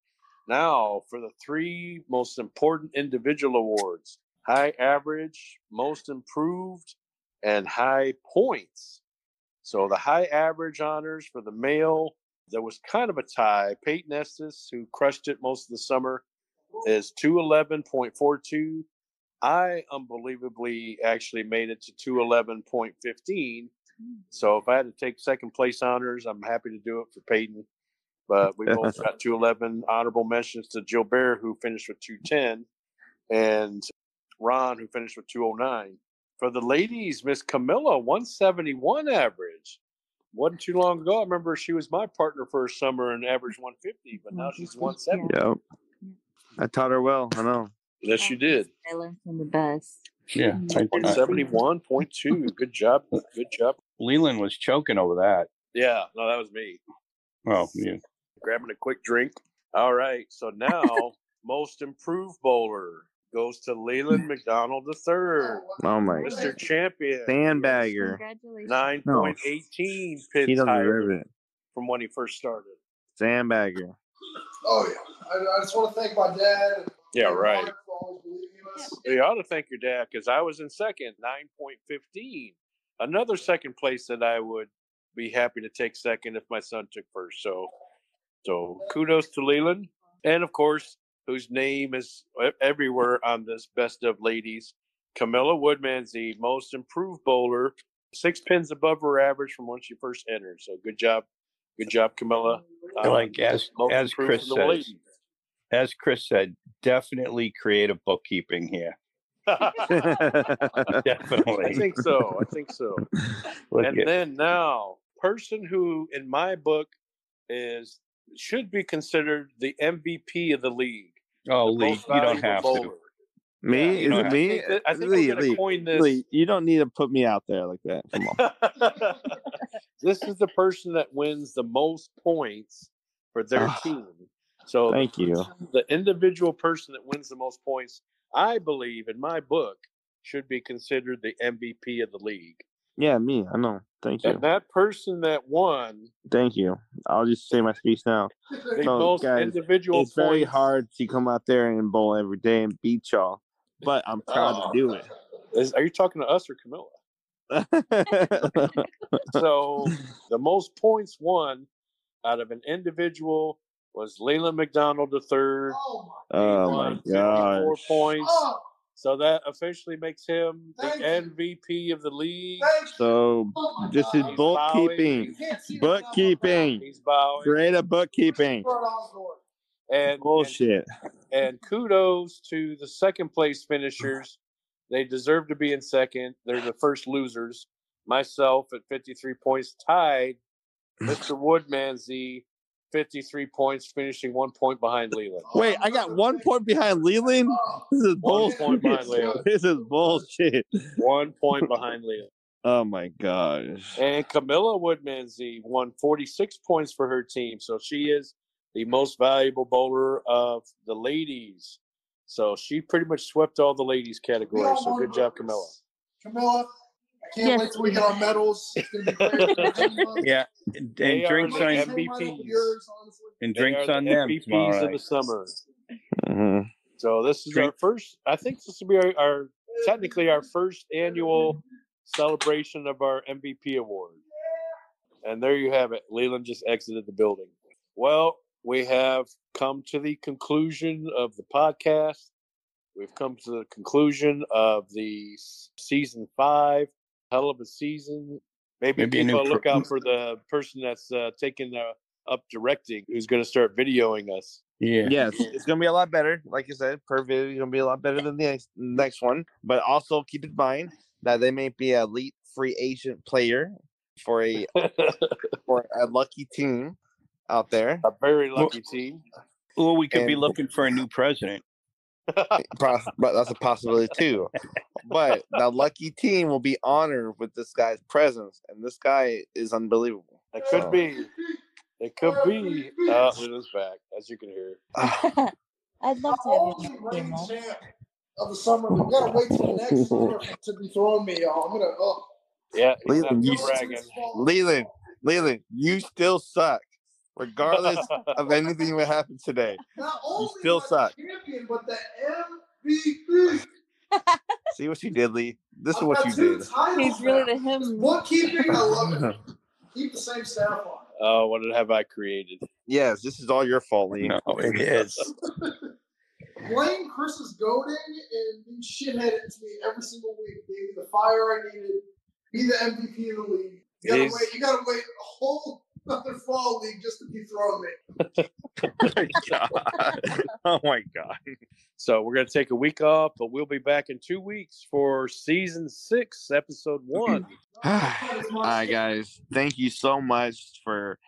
[SPEAKER 1] now for the three most important individual awards high average, most improved, and high points. So the high average honors for the male, there was kind of a tie. Peyton Estes, who crushed it most of the summer, is 211.42. I unbelievably actually made it to 211.15. So if I had to take second place honors, I'm happy to do it for Peyton. But we *laughs* both got 211 honorable mentions to Jill Bear, who finished with 210, and Ron, who finished with 209. For the ladies, Miss Camilla, 171 average. Wasn't too long ago. I remember she was my partner for a summer and averaged 150, but now she's 170.
[SPEAKER 2] Yep. I taught her well. I know.
[SPEAKER 1] Yes, you did.
[SPEAKER 6] I learned from the best.
[SPEAKER 3] Yeah. I, I,
[SPEAKER 1] 171.2. Good job. Good job.
[SPEAKER 3] Leland was choking over that.
[SPEAKER 1] Yeah, no, that was me.
[SPEAKER 3] Oh, yeah.
[SPEAKER 1] Grabbing a quick drink. All right. So now, *laughs* most improved bowler. goes to Leland McDonald III, *laughs*
[SPEAKER 5] Oh my
[SPEAKER 1] Mr. Champion.
[SPEAKER 5] sandbagger.
[SPEAKER 7] Congratulations.
[SPEAKER 1] Nine point eighteen
[SPEAKER 5] He
[SPEAKER 1] pins
[SPEAKER 5] doesn't
[SPEAKER 1] higher
[SPEAKER 5] deserve it.
[SPEAKER 1] from when he first started.
[SPEAKER 5] Sandbagger.
[SPEAKER 4] Oh yeah, I, I just want to thank my dad.
[SPEAKER 1] Yeah, right.
[SPEAKER 4] Mark for always believing in us.
[SPEAKER 1] You ought to thank your dad because I was in second, nine point fifteen. Another second place that I would be happy to take second if my son took first. So, so kudos to Leland, and of course, whose name is everywhere on this best of ladies. Camilla Woodman's the most improved bowler, six pins above her average from when she first entered. So good job, good job, Camilla. Um,
[SPEAKER 3] Like as as Chris says,
[SPEAKER 1] ladies.
[SPEAKER 3] as Chris said, definitely creative bookkeeping here. *laughs* Definitely.
[SPEAKER 1] I think so. I think so. *laughs* And
[SPEAKER 3] at-
[SPEAKER 1] then now, person who, in my book, is should be considered the MVP of the league.
[SPEAKER 3] oh,
[SPEAKER 1] the
[SPEAKER 3] Lee, you don't have
[SPEAKER 1] bowler.
[SPEAKER 3] to.
[SPEAKER 5] me?
[SPEAKER 1] Yeah,
[SPEAKER 5] Is
[SPEAKER 3] know,
[SPEAKER 5] it
[SPEAKER 3] I
[SPEAKER 5] me?
[SPEAKER 1] think I think
[SPEAKER 5] Lee,
[SPEAKER 1] we're gonna
[SPEAKER 5] Lee,
[SPEAKER 1] coin this.
[SPEAKER 5] Lee, you don't need to put me out there like that. Come on. *laughs*
[SPEAKER 1] this is the person that wins the most points for their
[SPEAKER 5] Ah,
[SPEAKER 1] team. So the
[SPEAKER 5] Thank you.
[SPEAKER 1] the individual person that wins the most points, I believe, in my book, should be considered the MVP of the league.
[SPEAKER 5] Yeah, me. I know. Thank you.
[SPEAKER 1] And that person that won
[SPEAKER 5] Thank you. I'll just say my speech now. *laughs*
[SPEAKER 1] the
[SPEAKER 5] So,
[SPEAKER 1] most
[SPEAKER 5] guys,
[SPEAKER 1] individual
[SPEAKER 5] It's very hard to come out there and bowl every day and beat y'all, but I'm proud
[SPEAKER 1] Oh.
[SPEAKER 5] to do it.
[SPEAKER 1] Is, are you talking to us or Camilla? So *laughs* the most points won out of an individual was Leland McDonald III.
[SPEAKER 4] Oh
[SPEAKER 5] oh my
[SPEAKER 1] 54
[SPEAKER 5] gosh.
[SPEAKER 1] points.
[SPEAKER 4] Oh,
[SPEAKER 1] So that officially makes him the
[SPEAKER 4] Thank.
[SPEAKER 1] MVP of the league.
[SPEAKER 5] So
[SPEAKER 4] Oh my
[SPEAKER 5] this is
[SPEAKER 4] God.
[SPEAKER 5] bookkeeping.
[SPEAKER 4] You can't see it
[SPEAKER 5] Bookkeeping.
[SPEAKER 1] He's bowing.
[SPEAKER 5] Great at bookkeeping.
[SPEAKER 4] Bert Osborne.
[SPEAKER 1] And, and,
[SPEAKER 5] Bullshit.
[SPEAKER 1] and kudos to the second place finishers. They deserve to be in second. They're the first losers. Myself at 53 points tied. *laughs* Mr. Woodmansey, 53 points, finishing one point behind Leland. *laughs*
[SPEAKER 5] Wait, I got one point behind Leland. This is bullshit.
[SPEAKER 1] One
[SPEAKER 5] bullshit.
[SPEAKER 1] point behind Leland. *laughs*
[SPEAKER 5] This is bullshit.
[SPEAKER 1] One point behind Leland.
[SPEAKER 5] Oh my gosh.
[SPEAKER 1] And Camilla Woodmansey won 46 points for her team. So she is the most valuable bowler of the ladies. So she pretty much swept all the ladies categories. So good job. Camilla.
[SPEAKER 4] Camilla, I can't
[SPEAKER 7] Yes,
[SPEAKER 4] wait till we get our medals. It's gonna be great. *laughs*
[SPEAKER 3] Yeah, and, and drinks on
[SPEAKER 1] MVP.
[SPEAKER 4] Same yours, honestly.
[SPEAKER 3] and drinks on
[SPEAKER 1] the
[SPEAKER 3] them
[SPEAKER 1] MVPs
[SPEAKER 3] tomorrow
[SPEAKER 1] of the
[SPEAKER 3] night.
[SPEAKER 1] summer.
[SPEAKER 5] Mhm.
[SPEAKER 1] So this is our first. I think this will be our, our technically our first annual celebration of our MVP award. And there you have it. Leland just exited the building. Well, we have come to the conclusion of the podcast. We've come to the conclusion of the season five. Hell of a season. Maybe,
[SPEAKER 3] Maybe a
[SPEAKER 1] keep
[SPEAKER 3] new
[SPEAKER 1] a
[SPEAKER 3] pro-
[SPEAKER 1] lookout for the person that's uh, taking uh, up directing, who's going to start videoing us.
[SPEAKER 3] Yeah.
[SPEAKER 5] Yes, it's gonna be a lot better. Like you said, per video is gonna be a lot better than the next, next one. But also keep in mind that they may be an elite free agent player for a *laughs* for a lucky team out there.
[SPEAKER 1] a very lucky team.
[SPEAKER 3] Or we could be looking for a new president. *laughs*
[SPEAKER 5] Pos- but that's a possibility too. But the lucky team will be honored with this guy's presence, and this guy is unbelievable.
[SPEAKER 1] It could
[SPEAKER 5] So-
[SPEAKER 1] be. It could be. Uh, Lulu's back, as you can hear. *sighs*
[SPEAKER 6] I'd love to have you
[SPEAKER 4] the
[SPEAKER 6] the
[SPEAKER 4] reigning champ of the summer. We gotta wait till the next *laughs* summer to be throwing me, y'all. I'm gonna. Oh.
[SPEAKER 1] Yeah,
[SPEAKER 5] Leland, you-
[SPEAKER 1] bragging.
[SPEAKER 5] Leland, Leland, you still suck, regardless *laughs* of anything that happened today.
[SPEAKER 4] Not only
[SPEAKER 5] still
[SPEAKER 4] am
[SPEAKER 5] suck.
[SPEAKER 4] champion, but the MVP.
[SPEAKER 5] See what you did, Lee. This is
[SPEAKER 4] I've
[SPEAKER 5] what
[SPEAKER 4] got
[SPEAKER 5] you
[SPEAKER 4] two
[SPEAKER 5] did.
[SPEAKER 4] titles
[SPEAKER 6] He's really
[SPEAKER 4] now.
[SPEAKER 6] the him.
[SPEAKER 4] Bookkeeping, I love it. *laughs* Keep the same staff on.
[SPEAKER 1] Oh, what have I created?
[SPEAKER 5] Yes, this is all your fault, Lee.
[SPEAKER 3] No, it is. *laughs*
[SPEAKER 4] Blame Chris's goading and being shitheaded to me every single week. Gave me the fire I needed. Be the MVP of the league. You gotta
[SPEAKER 1] He's-
[SPEAKER 4] wait. You gotta wait a whole another fall league just to be throwing *laughs* oh me. *laughs*
[SPEAKER 5] oh my god.
[SPEAKER 1] So we're going to take a week off, but we'll be back in two weeks for season six, episode one. *clears throat*
[SPEAKER 5] all right, guys. Thank you so much for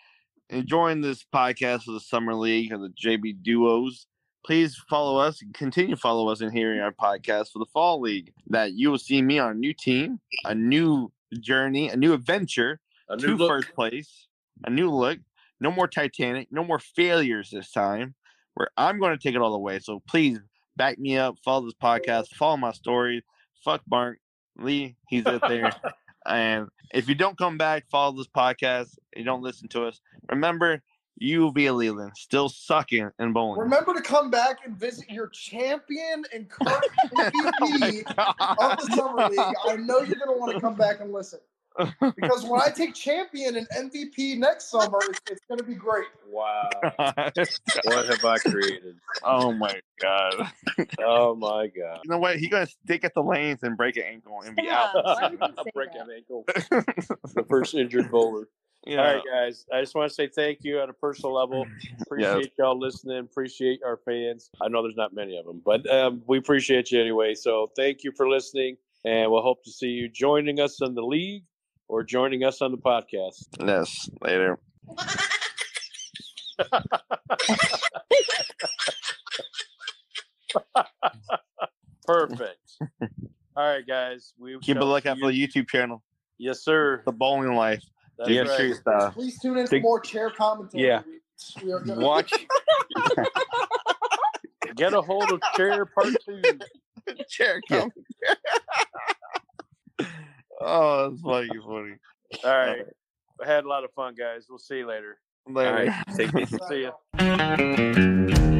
[SPEAKER 5] enjoying this podcast for the Summer League of the JB Duos. Please follow us and continue to follow us in hearing our podcast for the Fall League. That you will see me on a new team, a new journey, a new adventure,
[SPEAKER 1] A
[SPEAKER 5] to
[SPEAKER 1] new look.
[SPEAKER 5] first place, a new look. No more Titanic, no more failures this time. Where I'm going to take it all the way. So please back me up, follow this podcast, follow my story. Fuck Mark Lee, he's out there. *laughs* and if you don't come back, follow this podcast. You don't listen to us. Remember, you will be a Leland, still sucking in bowling.
[SPEAKER 4] Remember to come back and visit your champion and current *laughs* oh MVP of the summer league. I know you're going to want to come back and listen because when I take *laughs* champion and MVP next summer, it's, it's going to be great.
[SPEAKER 1] Wow. what have I created?
[SPEAKER 5] oh my god!
[SPEAKER 1] Oh my god.
[SPEAKER 5] You know what? He's gonna stick at the lanes and break an ankle and be
[SPEAKER 6] Stop.
[SPEAKER 5] out.
[SPEAKER 6] Why would you say
[SPEAKER 1] Break
[SPEAKER 6] that?
[SPEAKER 1] an ankle. *laughs* the first injured bowler.
[SPEAKER 5] yeah.
[SPEAKER 1] All right, guys. I just want to say thank you at a personal level. *clears throat* Appreciate y'all listening. Appreciate our fans. I know there's not many of them, but um, we appreciate you anyway. So thank you for listening, and we'll hope to see you joining us in the league or joining us on the podcast.
[SPEAKER 5] Yes. Later. *laughs*
[SPEAKER 1] Perfect. All right, guys. We
[SPEAKER 5] Keep a lookout for the YouTube channel,
[SPEAKER 1] Yes, sir.
[SPEAKER 5] The Bowling Life.
[SPEAKER 1] That's
[SPEAKER 5] Yeah,
[SPEAKER 1] right.
[SPEAKER 5] street style.
[SPEAKER 4] Please tune in for
[SPEAKER 3] Big-
[SPEAKER 4] more chair commentary.
[SPEAKER 3] Yeah.
[SPEAKER 4] We are gonna,
[SPEAKER 3] Watch. *laughs*
[SPEAKER 1] Get a hold of Chair Part Two. *laughs*
[SPEAKER 5] Chair come. Oh, that's funny, funny.
[SPEAKER 1] All right. I had a lot of fun, guys. We'll see you later.
[SPEAKER 5] Later.
[SPEAKER 3] right. *laughs* Take it.
[SPEAKER 1] See ya.